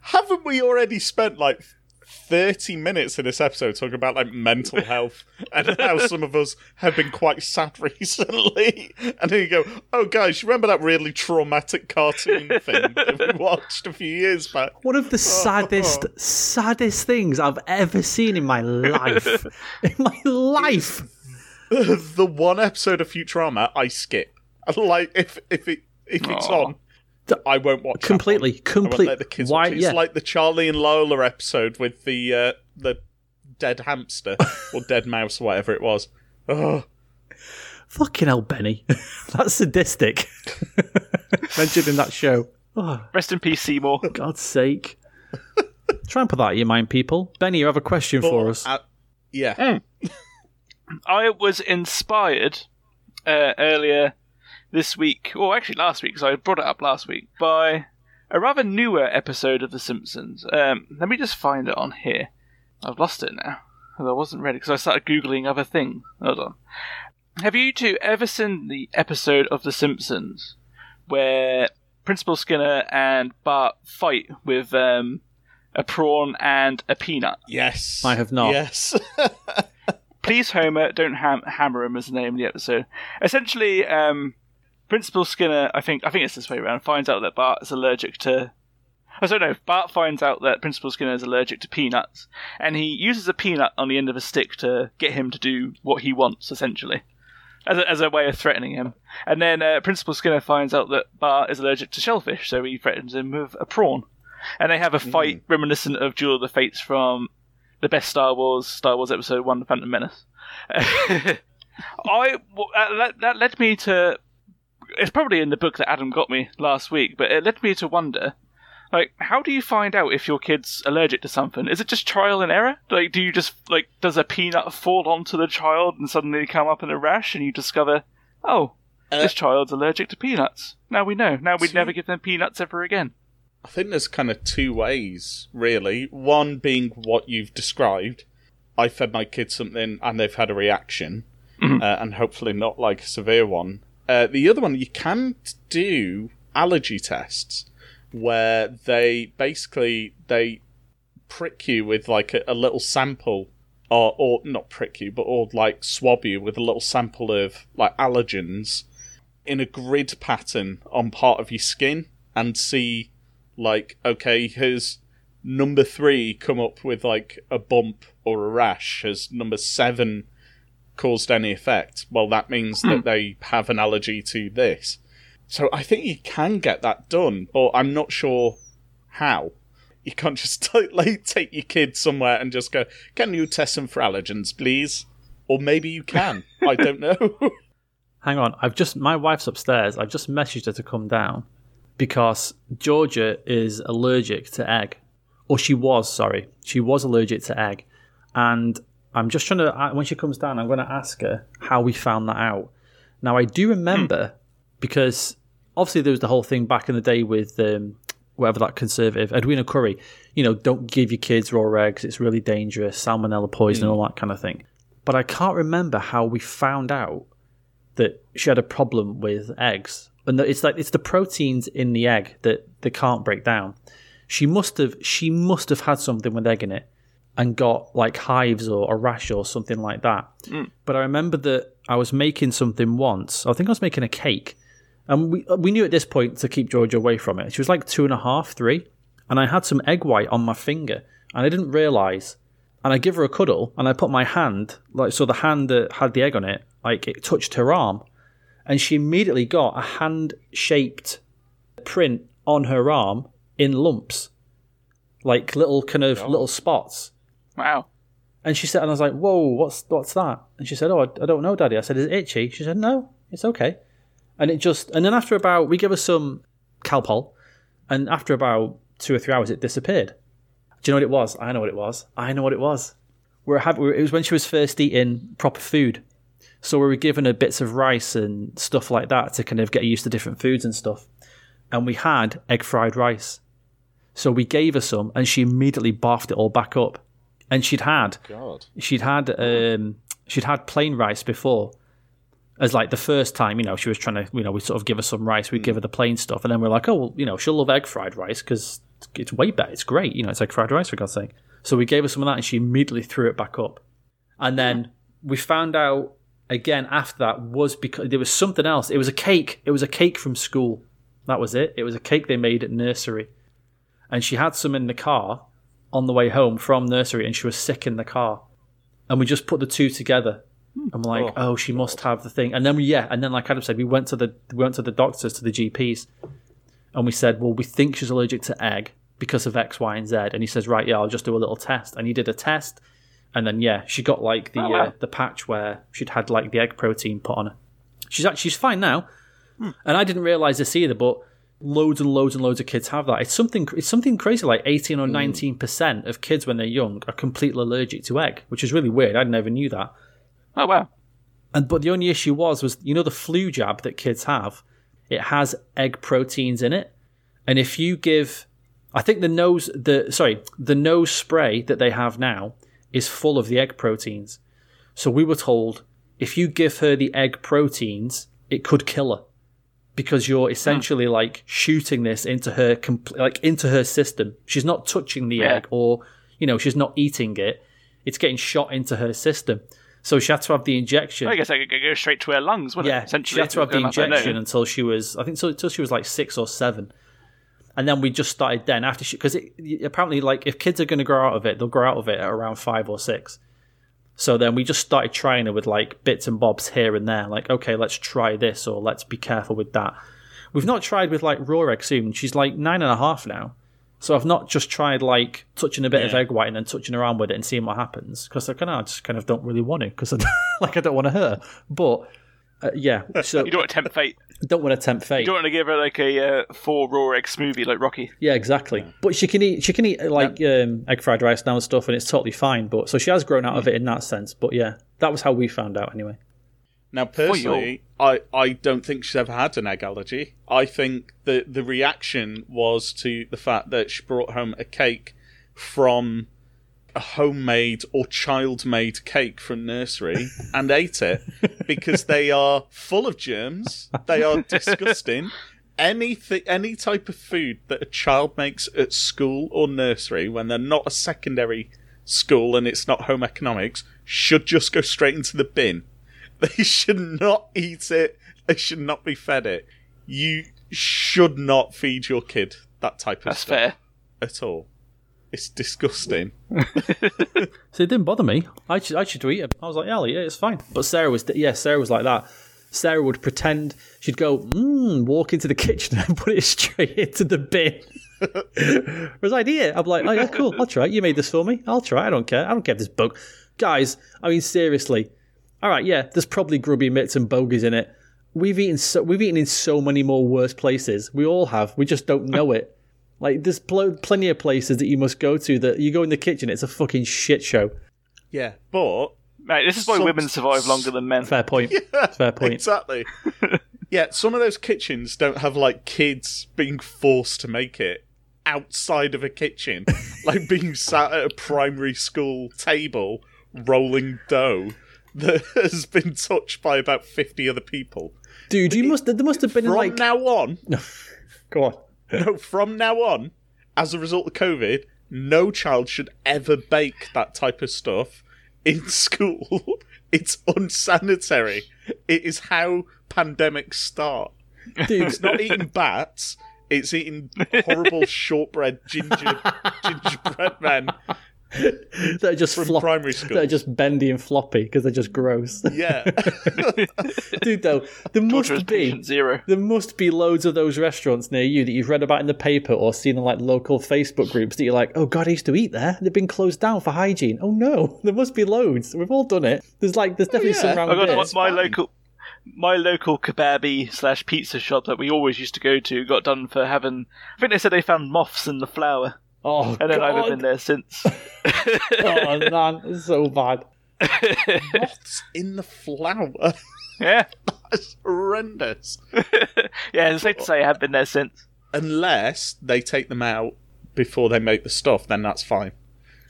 haven't we already spent like 30 minutes in this episode talking about like mental health and how some of us have been quite sad recently and then you go oh guys you remember that really traumatic cartoon thing that we watched a few years back One of the oh. saddest, saddest things I've ever seen in my life. in my life. the one episode of Futurama I skip like if if it if it's Aw. on I won't watch Completely, Completely, one. I won't complete- let the kids why- watch it. It's yeah. like the Charlie and Lola episode with the uh, the dead hamster or dead mouse, or whatever it was. Oh, Fucking hell, Benny. That's sadistic. Mentioned in that show. Oh, Rest in peace, Seymour. God's sake. Try and put that in your mind, people. Benny, you have a question for us. uh, yeah. I was inspired uh, earlier this week, or actually last week, because I brought it up last week, by a rather newer episode of The Simpsons. Um, let me just find it on here. I've lost it now. 'cause I wasn't ready because I started googling other things. Hold on. Have you two ever seen the episode of The Simpsons where Principal Skinner and Bart fight with um, a prawn and a peanut? Yes. I have not. Yes. please Homer, don't ham- hammer him as the name of the episode. Essentially, um, Principal Skinner, I think I think it's this way around, finds out that Bart is allergic to. I don't know. Bart finds out that Principal Skinner is allergic to peanuts, and he uses a peanut on the end of a stick to get him to do what he wants, essentially, as a, as a way of threatening him. And then uh, Principal Skinner finds out that Bart is allergic to shellfish, so he threatens him with a prawn. And they have a fight reminiscent of Duel of the Fates from the best Star Wars Star Wars Episode One: The Phantom Menace. I uh, that, that led me to. It's probably in the book that Adam got me last week, but it led me to wonder, like, how do you find out if your kid's allergic to something? Is it just trial and error? Like, do you just like does a peanut fall onto the child and suddenly come up in a rash, and you discover, oh, Uh, this child's allergic to peanuts. Now we know. Now we'd Two- never give them peanuts ever again. I think there's kind of two ways, really. One being what you've described. I fed my kids something and they've had a reaction, uh, and hopefully not like a severe one. Uh, the other one, you can do allergy tests where they basically they prick you with like a, a little sample, or or not prick you, but or like swab you with a little sample of like allergens in a grid pattern on part of your skin and see like okay has number three come up with like a bump or a rash? Has number seven caused any effect well that means that hmm. they have an allergy to this. So i think you can get that done but i'm not sure how. You can't just like take your kid somewhere and just go can you test them for allergens please? Or maybe you can. I don't know. Hang on, I've just my wife's upstairs. I've just messaged her to come down because Georgia is allergic to egg, or she was. Sorry, she was allergic to egg, and I'm just trying to. When she comes down, I'm going to ask her how we found that out. Now I do remember because obviously there was the whole thing back in the day with um, whatever that conservative Edwina Currie. You know, don't give your kids raw eggs; it's really dangerous, salmonella poison, all that kind of thing. But I can't remember how we found out that she had a problem with eggs, and that it's like it's the proteins in the egg that they can't break down. She must have she must have had something with egg in it and got like hives or a rash or something like that. Mm. But I remember that I was making something once. I think I was making a cake, and we uh, we knew at this point to keep Georgia away from it. She was like two and a half, three, and I had some egg white on my finger, and I didn't realize. And I give her a cuddle, and I put my hand like so the hand that had the egg on it, like it touched her arm, and she immediately got a hand shaped print on her arm in lumps, like little kind of little spots. Wow. And she said, and I was like, "Whoa, what's what's that?" And she said, "Oh, I, I don't know, Daddy." I said, "Is it itchy?" She said, "No, it's okay." And it just, and then after about, we gave her some Calpol, and after about two or three hours, it disappeared. Do you know what it was? I know what it was. I know what it was. We're having, it was when she was first eating proper food, so we were giving her bits of rice and stuff like that to kind of get used to different foods and stuff. And we had egg fried rice, so we gave her some, and she immediately barfed it all back up. And she'd had god. she'd had um, she'd had plain rice before as like the first time you know she was trying to you know we sort of give her some rice we'd give her the plain stuff and then we're like oh well you know she'll love egg fried rice because it's way better it's great you know it's egg fried rice for god's sake. So we gave her some of that and she immediately threw it back up. And then we found out again after that was because there was something else. It was a cake. It was a cake from school. That was it. It was a cake they made at nursery. And she had some in the car on the way home from nursery and she was sick in the car. And we just put the two together. And we're like Oh, oh, she must have the thing. And then we yeah and then like adam said we went to the we went to the doctors to the gps and we said well we think she's allergic to egg because of x y and z. And he says right yeah i'll just do a little test. And he did a test. And then yeah she got like the Oh, wow. uh, the patch where she'd had like the egg protein put on her. She's actually she's fine now. And i didn't realize this either but loads and loads and loads of kids have that. It's something it's something crazy like 18 or hmm. 19 percent of kids when they're young are completely allergic to egg which is really weird. I never knew that. Oh wow. and but the only issue was was you know the flu jab that kids have, it has egg proteins in it, and if you give, I think the nose the sorry the nose spray that they have now is full of the egg proteins. So we were told if you give her the egg proteins, it could kill her because you're hmm. essentially like shooting this into her compl- like into her system. She's not touching the Yeah. egg or you know she's not eating it. It's getting shot into her system. So she had to have the injection. I guess I could go straight to her lungs, wouldn't yeah, it? Essentially, she had to have the Going up her injection until she was, I think, so until she was like six or seven. And then we just started then after she, because apparently, like, if kids are going to grow out of it, they'll grow out of it at around five or six. So then we just started trying it with like bits and bobs here and there. Like, okay, let's try this or let's be careful with that. We've not tried with like raw egg soon. She's like nine and a half now. So I've not just tried like touching a bit of egg white and then touching around with it and seeing what happens because I kind of I just kind of don't really want to because I like I don't want to hurt. But uh, yeah, so You don't want to tempt fate. don't want to tempt fate. You don't want to give her like a uh, four raw egg smoothie like Rocky. Yeah, exactly. But she can eat she can eat uh, like um, egg fried rice now and stuff, and it's totally fine. But so she has grown out of it in that sense. But yeah, that was how we found out anyway. Now, personally, I, I don't think she's ever had an egg allergy. I think that the reaction was to the fact that she brought home a cake from a homemade or child made cake from nursery and ate it because they are full of germs. They are disgusting. Anything, any type of food that a child makes at school or nursery when they're not a secondary school and it's not home economics should just go straight into the bin. They should not eat it. They should not be fed it. You should not feed your kid that type of That's stuff fair. at all. It's disgusting. So it didn't bother me. I should I should eat it. I was like, yeah, yeah, it's fine. But Sarah was yeah, Sarah was like that. Sarah would pretend she'd go mm, walk into the kitchen and put it straight into the bin. Whereas I'd eat it. I'm like, oh yeah, cool. I'll try it. You made this for me. I'll try. it. I don't care. I don't care if this bug. Guys, I mean seriously. All right, yeah, there's probably grubby mitts and bogies in it. We've eaten so we've eaten in so many more worse places. We all have. We just don't know it. Like there's pl- plenty of places that you must go to that you go in the kitchen, it's a fucking shit show. Yeah, but Mate, this is why Some- women survive longer than men. Fair point. Fair point. exactly. yeah, some of those kitchens don't have like kids being forced to make it outside of a kitchen, like being sat at a primary school table rolling dough that has been touched by about fifty other people. Dude, you must there must have been From like now on, go on. no, from now on, as a result of COVID, no child should ever bake that type of stuff in school. it's unsanitary. It is how pandemics start. Dude, It's not eating bats. It's eating horrible shortbread ginger gingerbread men they're just from flop, primary school. they're just bendy and floppy because they're just gross. yeah, Dude, though, there must Torture is be zero. there must be loads of those restaurants near you that you've read about in the paper or seen in like local Facebook groups that you're like, oh god, I used to eat there. They've been closed down for hygiene. Oh no, there must be loads. We've all done it. There's like there's oh, definitely yeah. some round I got here. my, my local my local kebabi slash pizza shop that we always used to go to got done for having. I think they said they found moths in the flour, Oh and then I haven't been there since. oh man, it's so bad. what's in the flour? yeah, That's horrendous. yeah. It's safe to say I have been there since. Unless they take them out before they make the stuff, then that's fine.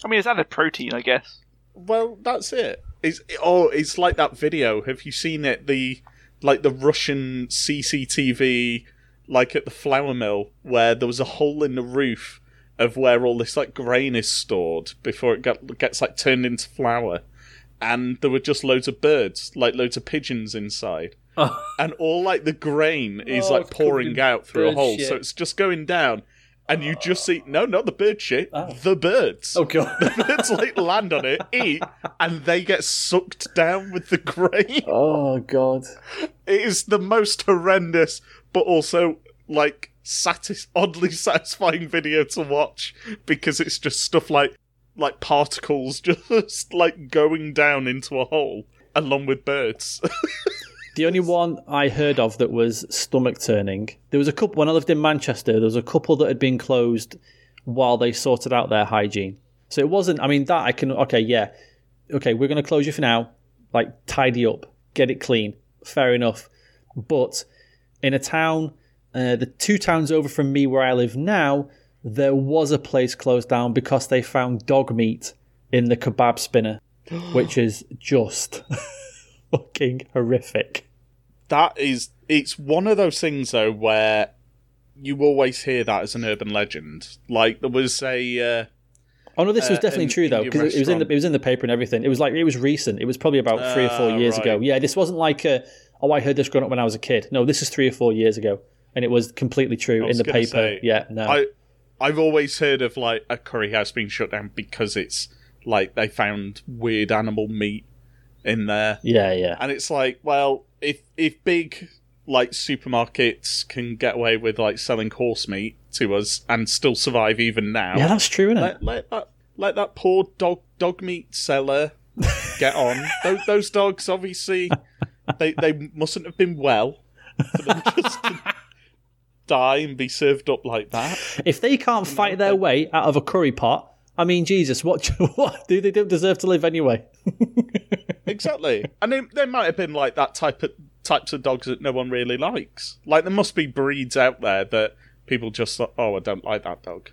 I mean, it's added protein, I guess. Well, that's it. It's oh, it's like that video. Have you seen it? The like the Russian CCTV, like at the flour mill, where there was a hole in the roof of where all this like grain is stored before it get, gets like turned into flour, and there were just loads of birds, like loads of pigeons inside. Oh. And all like the grain is Oh, like pouring out through a hole, shit. so it's just going down, and you just see no, not the bird shit, oh. the birds Oh god. The birds like land on it, eat, and they get sucked down with the grain. oh god. It is the most horrendous, but also like satis- oddly satisfying video to watch because it's just stuff like like particles just like going down into a hole along with birds. The only one I heard of that was stomach turning. There was a couple when I lived in Manchester. There was a couple that had been closed while they sorted out their hygiene. So it wasn't. I mean, that I can. Okay, yeah. Okay, we're going to close you for now. Like tidy up, get it clean. Fair enough. But in a town, uh, the two towns over from me where I live now, there was a place closed down because they found dog meat in the kebab spinner, which is just fucking horrific. that is it's one of those things though where you always hear that as an urban legend. Like there was a uh, Oh no, this was Uh, definitely in- true though because it was in the it was in the paper and everything. It was like it was recent. It was probably about three or four Ah, years ago. Yeah, this wasn't like a, oh I heard this growing up when I was a kid. No, this is three or four years ago, and it was completely true in the paper. say, yeah, no, I I've always heard of like a curry house being shut down because it's like they found weird animal meat in there. yeah, yeah. And it's like, well, if if big like supermarkets can get away with like selling horse meat to us and still survive even now, Yeah, that's true, isn't it? let, let that let that poor dog dog meat seller get on. those, those dogs obviously they they mustn't have been well for them just to die and be served up like that. If they can't fight their way out of a curry pot, I mean, Jesus, what? What do they don't deserve to live anyway? Exactly. And they, they might have been like that type of types of dogs that no one really likes. Like there must be breeds out there that people just thought, oh, I don't like that dog.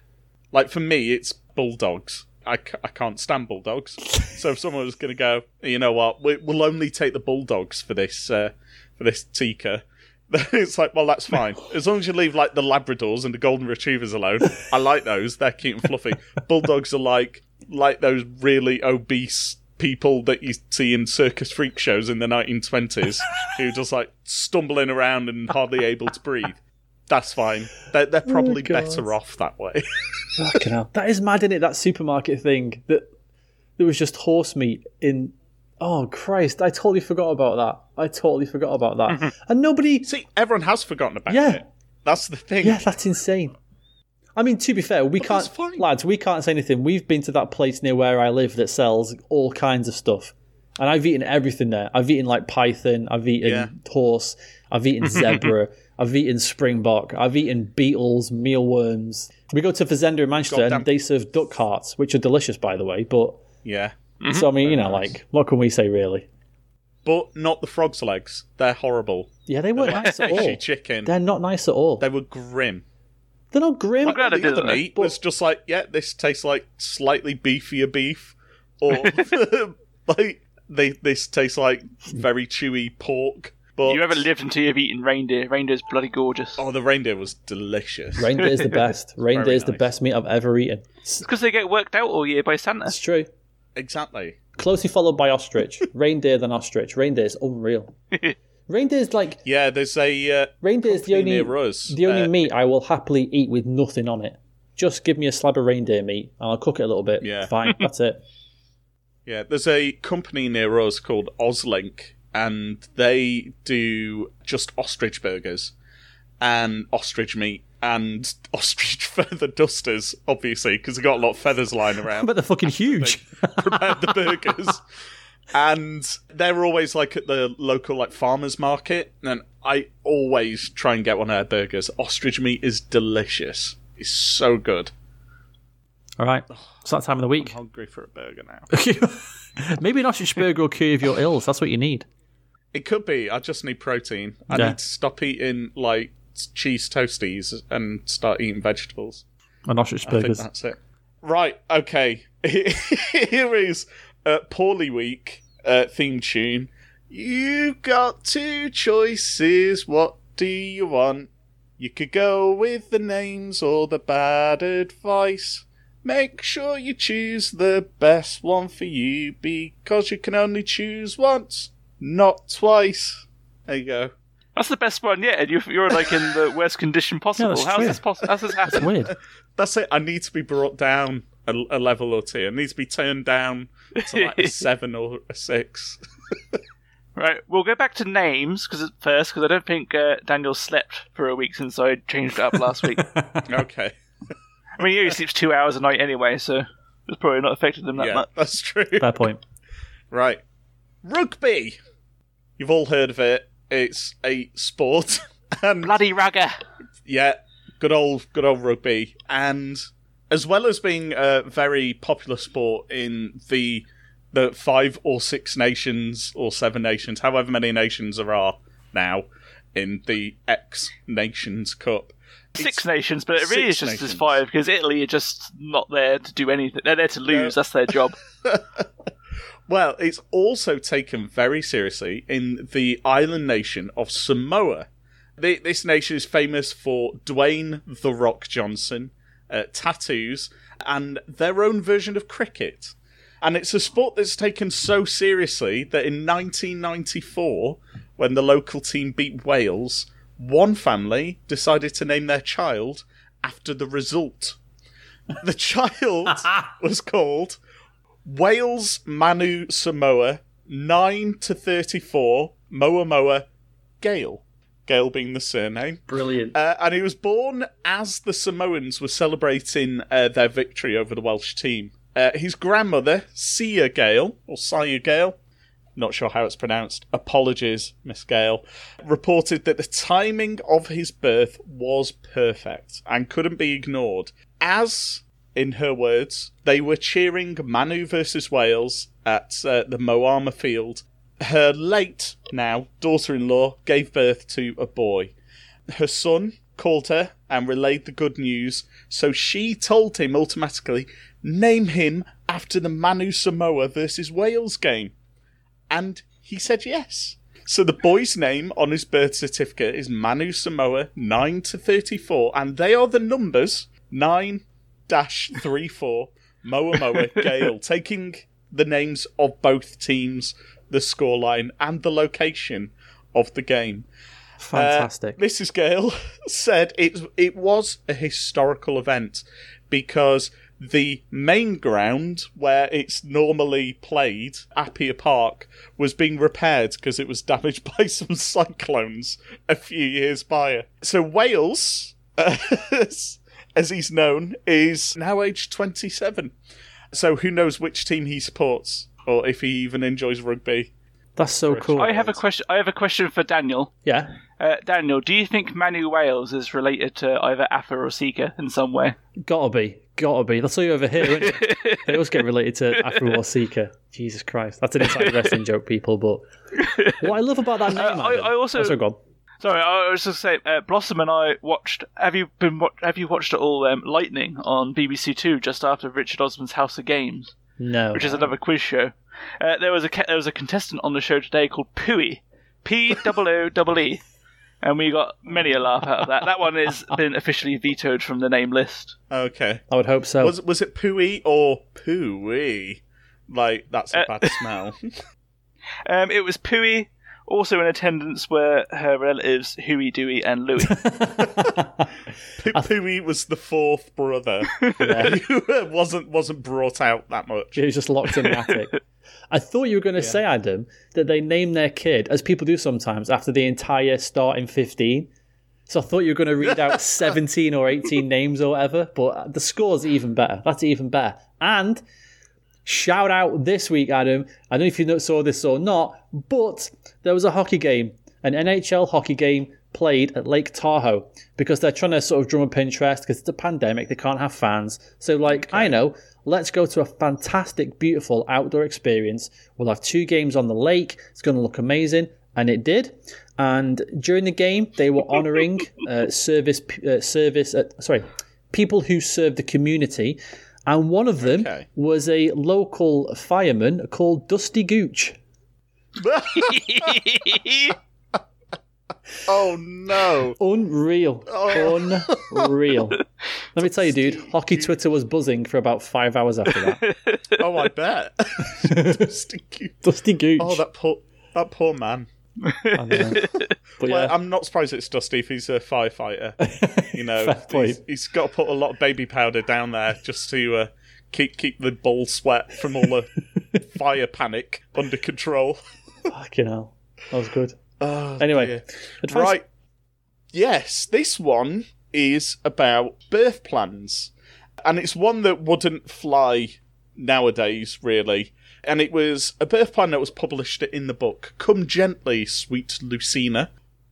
Like for me, it's bulldogs. I, c- I can't stand bulldogs. so if someone was going to go, you know what, we, we'll only take the bulldogs for this uh, for this tikka. Then it's like, well, that's fine as long as you leave like the Labradors and the Golden Retrievers alone. I like those; they're cute and fluffy. Bulldogs are like like those really obese people that you see in circus freak shows in the 1920s who just like stumbling around and hardly able to breathe. That's fine. They're, they're oh probably God. better off that way. Fucking hell. That is mad, isn't it? That supermarket thing that there was just horse meat in. Oh Christ! I totally forgot about that. I totally forgot about that. Mm-hmm. and nobody. See, everyone has forgotten about Yeah. it. That's the thing. Yeah, that's insane. I mean, to be fair, we that's can't, fine. lads. We can't say anything. We've been to that place near where I live that sells all kinds of stuff, and I've eaten everything there. I've eaten like python. I've eaten Yeah. horse. I've eaten zebra. I've eaten springbok. I've eaten beetles, mealworms. We go to Fazenda in Manchester, Goddamn. and they serve duck hearts, which are delicious, by the way. But Yeah. so I mean, you know, like, what can we say really? But not the frog's legs. They're horrible. Yeah, they weren't nice at all. Chicken. They're not nice at all. They were grim. They're not grim. I'm glad I The did other that. meat was just like, yeah, this tastes like slightly beefier beef, or like they this tastes like very chewy pork. But You ever lived until you've eaten reindeer? Reindeer's bloody gorgeous. Oh, the reindeer was delicious. Reindeer is the best. Reindeer is the best meat I've ever eaten. It's, Because they get worked out all year by Santa. it's true. Exactly. Closely followed by ostrich. Reindeer than ostrich. Reindeer is unreal. Reindeer's like Yeah, there's a uh, reindeer's the only the only uh, meat I will happily eat with nothing on it. Just give me a slab of reindeer meat and I'll cook it a little bit. Yeah. Fine, that's it. Yeah, there's a company near us called Oslink, and they do just ostrich burgers and ostrich meat and ostrich feather dusters, obviously, because they've got a lot of feathers lying around. But they're fucking huge. prepared the burgers. And they're always like at the local like farmers market, and I always try and get one of their burgers. Ostrich meat is delicious. It's so good. All right. It's that time of the week. hungry for a burger now. Maybe an ostrich burger will cure of your ills. That's what you need. It could be. I just need protein. I Yeah. need to stop eating like cheese toasties and start eating vegetables. An ostrich I think that's it. Right. Okay. Here is uh, Poorly Week uh, theme tune. You've got two choices. What do you want? You could go with the names or the bad advice. Make sure you choose the best one for you because you can only choose once, not twice. There you go. That's the best one yet, and you're, you're like in the worst condition possible. that's How's true. this possible? How's this happen? Weird. That's it. I need to be brought down a, a level or two. I need to be turned down to like a seven or a six. Right, we'll go back to names because first, because I don't think uh, Daniel slept for a week since I changed it up last week. Okay. I mean, he only sleeps two hours a night anyway, so it's probably not affected him that yeah, much. that's true. Fair point. Right. Rugby. You've all heard of it. It's a sport. and Bloody ragger! yeah, good old good old rugby. And as well as being a very popular sport in the the five or six nations or seven nations, however many nations there are now in the X Nations Cup. Six nations, but it really is just as five because Italy are just not there to do anything. They're there to lose. That's their job. Well, it's also taken very seriously in the island nation of Samoa. The, this nation is famous for Dwayne The Rock Johnson, uh, tattoos, and their own version of cricket. And it's a sport that's taken so seriously that in 1994, when the local team beat Wales, one family decided to name their child after the result. The child was called Wales Manu Samoa 9 to 34 Moa Moa Gale. Gale being the surname. Brilliant. Uh, and he was born as the Samoans were celebrating uh, their victory over the Welsh team. Uh, his grandmother, Sia Gale, or Sia Gale, not sure how it's pronounced, apologies, Miss Gale, reported that the timing of his birth was perfect and couldn't be ignored. As, in her words, they were cheering Manu versus Wales at uh, the Moama Field, her late, now, daughter in law gave birth to a boy. Her son called her and relayed the good news, so she told him automatically, name him after the Manu Samoa versus Wales game. And he said yes. So the boy's name on his birth certificate is Manu Samoa 9 to 34, and they are the numbers 9 34 Moa Moa Gale, taking the names of both teams, the scoreline, and the location of the game. Fantastic. Uh, Mrs. Gale said it it was a historical event because the main ground where it's normally played, Apia Park, was being repaired because it was damaged by some cyclones a few years prior. So Wales, as, as he's known, is now aged 27. So who knows which team he supports or if he even enjoys rugby. That's so cool. I have a question. I have a question for Daniel. yeah. Uh, Daniel, do you think Manu Wales is related to either Afa or Sika in some way? Gotta be. Gotta be. That's all you over here, isn't it? they always get related to Afa or Sika. Jesus Christ. That's an inside wrestling joke, people, but what I love about that name, I- Adam- I also- Oh, sorry, go on. Sorry, I was just saying. Uh, Blossom and I watched. Have you been? Have you watched it all? Um, Lightning on BBC Two just after Richard Osman's House of Games, No. which is another quiz show. Uh, there was a there was a contestant on the show today called Pooey, P O O E, and we got many a laugh out of that. That one has been officially vetoed from the name list. Okay. I would hope so. Was was it pooey or pooey? Like that's a Uh, bad smell. Um, it was Pooey. Also in attendance were her relatives Huey, Dewey, and Louie. Poo- Pooey was the fourth brother who wasn't wasn't brought out that much. He was just locked in the attic. I thought you were going to say, Adam, that they name their kid, as people do sometimes, after the entire starting 15. So I thought you were going to read out 17 or 18 names or whatever, but the score's even better. That's even better. And shout out this week, Adam. I don't know if you saw this or not, but there was a hockey game, an NHL hockey game played at Lake Tahoe because they're trying to sort of drum up interest because it's a pandemic, they can't have fans. So, like, I know, let's go to a fantastic, beautiful outdoor experience. We'll have two games on the lake, it's going to look amazing. And it did. And during the game, they were honouring uh, service, uh, service. Uh, sorry, people who serve the community, and one of them Okay. was a local fireman called Dusty Gooch. Oh no! Unreal. Oh. Unreal. Let me tell you, dude, hockey Twitter was buzzing for about five hours after that. Oh, I bet. Dusty Goose. Dusty Gooch. oh, that poor that poor man. I know. But Well, yeah, I'm not surprised it's Dusty if he's a firefighter. You know, he's, he's got to put a lot of baby powder down there just to uh, keep keep the ball sweat from all the fire panic under control. fucking hell. That was good. Oh, Anyway, advice- Right. Yes, this one is about birth plans. And it's one that wouldn't fly nowadays, really. And it was a birth plan that was published in the book Come Gently, Sweet Lucina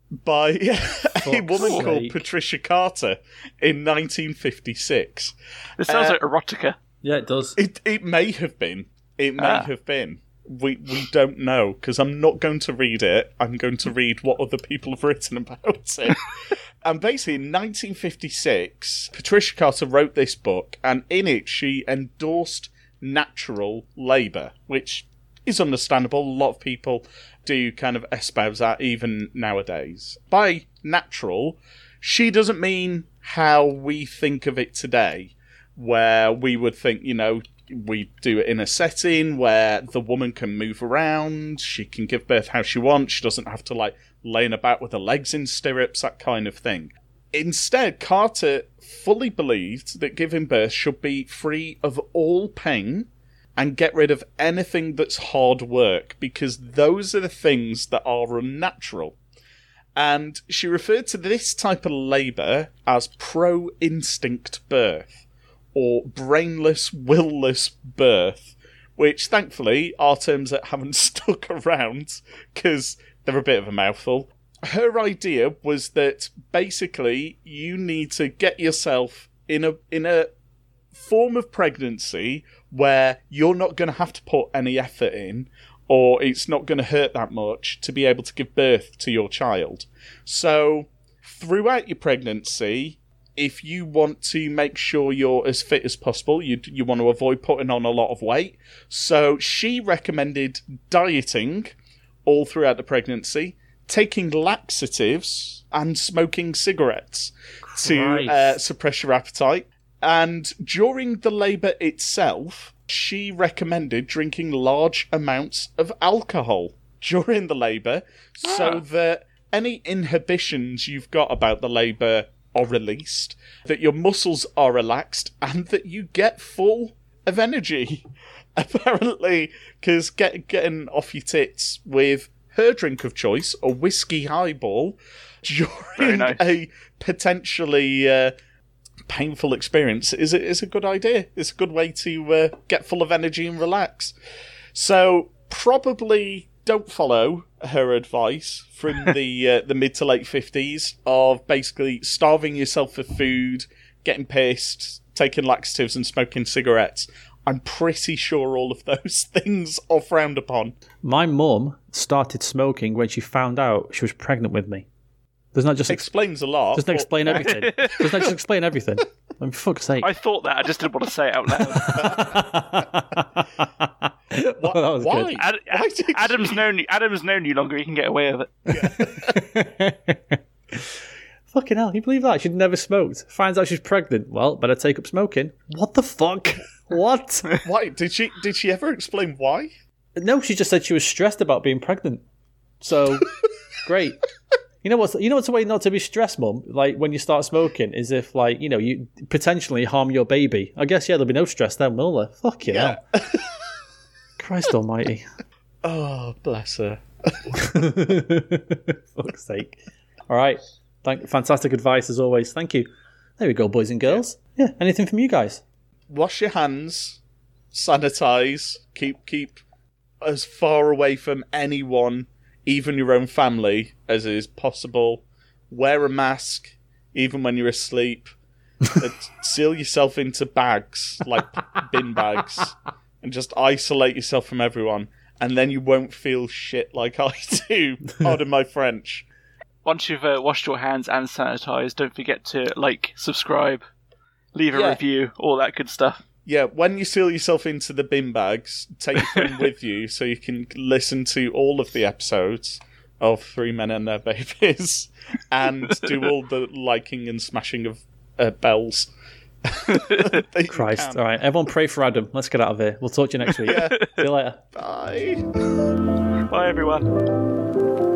by a woman sake. called Patricia Carter in 1956. This sounds Uh, like erotica. Yeah, it does. It it may have been. It may Ah. have been. We we don't know because I'm not going to read it. I'm going to read what other people have written about it. and basically, in 1956, Patricia Carter wrote this book, and in it she endorsed natural labour, which is understandable. A lot of people do kind of espouse that even nowadays. By natural, she doesn't mean how we think of it today, where we would think, you know, we do it in a setting where the woman can move around, she can give birth how she wants, she doesn't have to like laying about with her legs in stirrups, that kind of thing. Instead, Carter fully believed that giving birth should be free of all pain and get rid of anything that's hard work because those are the things that are unnatural. And she referred to this type of labour as pro instinct birth or brainless, willless birth, which thankfully are terms that haven't stuck around because they're a bit of a mouthful. Her idea was that basically you need to get yourself in a in a form of pregnancy where you're not going to have to put any effort in or it's not going to hurt that much to be able to give birth to your child. So, throughout your pregnancy, if you want to make sure you're as fit as possible, you you want to avoid putting on a lot of weight. So she recommended dieting all throughout the pregnancy, taking laxatives and smoking cigarettes to uh, suppress your appetite. And during the labour itself, she recommended drinking large amounts of alcohol during the labour so Ah. that any inhibitions you've got about the labour are released, that your muscles are relaxed, and that you get full of energy. Apparently, because get, getting off your tits with her drink of choice, a whiskey highball, during nice. a potentially uh, painful experience is a, is a good idea. It's a good way to uh, get full of energy and relax. So probably don't follow her advice from the uh, the mid to late fifties of basically starving yourself for food, getting pissed, taking laxatives, and smoking cigarettes. I'm pretty sure all of those things are frowned upon. My mum started smoking when she found out she was pregnant with me. Doesn't that just ex- Explains a lot. doesn't that explain everything? doesn't that just explain everything? I mean, for fuck's sake. I thought that. I just didn't want to say it out loud. Well, that was Why? good. Ad- Why did you- Adam's known you. Adam's known you longer. He can get away with it. Yeah. Fucking hell, you believe that? She'd never smoked. Finds out she's pregnant. Well, better take up smoking. What the fuck? What? Why did she? Did she ever explain why? no, she just said she was stressed about being pregnant. So, great. You know what's you know what's a way not to be stressed, mum? Like when you start smoking, is if like you know you potentially harm your baby. I guess yeah, there'll be no stress then, will there? Fuck you Yeah. Christ Almighty. Oh, bless her. Fuck's sake. All right. Thank, fantastic advice as always. Thank you. There we go, boys and girls. Yeah. Anything from you guys? Wash your hands, sanitize, keep keep as far away from anyone, even your own family, as is possible. Wear a mask, even when you're asleep. Seal yourself into bags, like bin bags, and just isolate yourself from everyone. And then you won't feel shit like I do. Pardon my French. Once you've uh, washed your hands and sanitized, don't forget to like, subscribe, leave a Yeah. review, all that good stuff. Yeah, when you seal yourself into the bin bags, take your phone with you so you can listen to all of the episodes of Three Men and Their Babies and do all the liking and smashing of uh, bells. Christ. can. All right. Everyone pray for Adam. Let's get out of here. We'll talk to you next week. Yeah. See you later. Bye. Bye, everyone.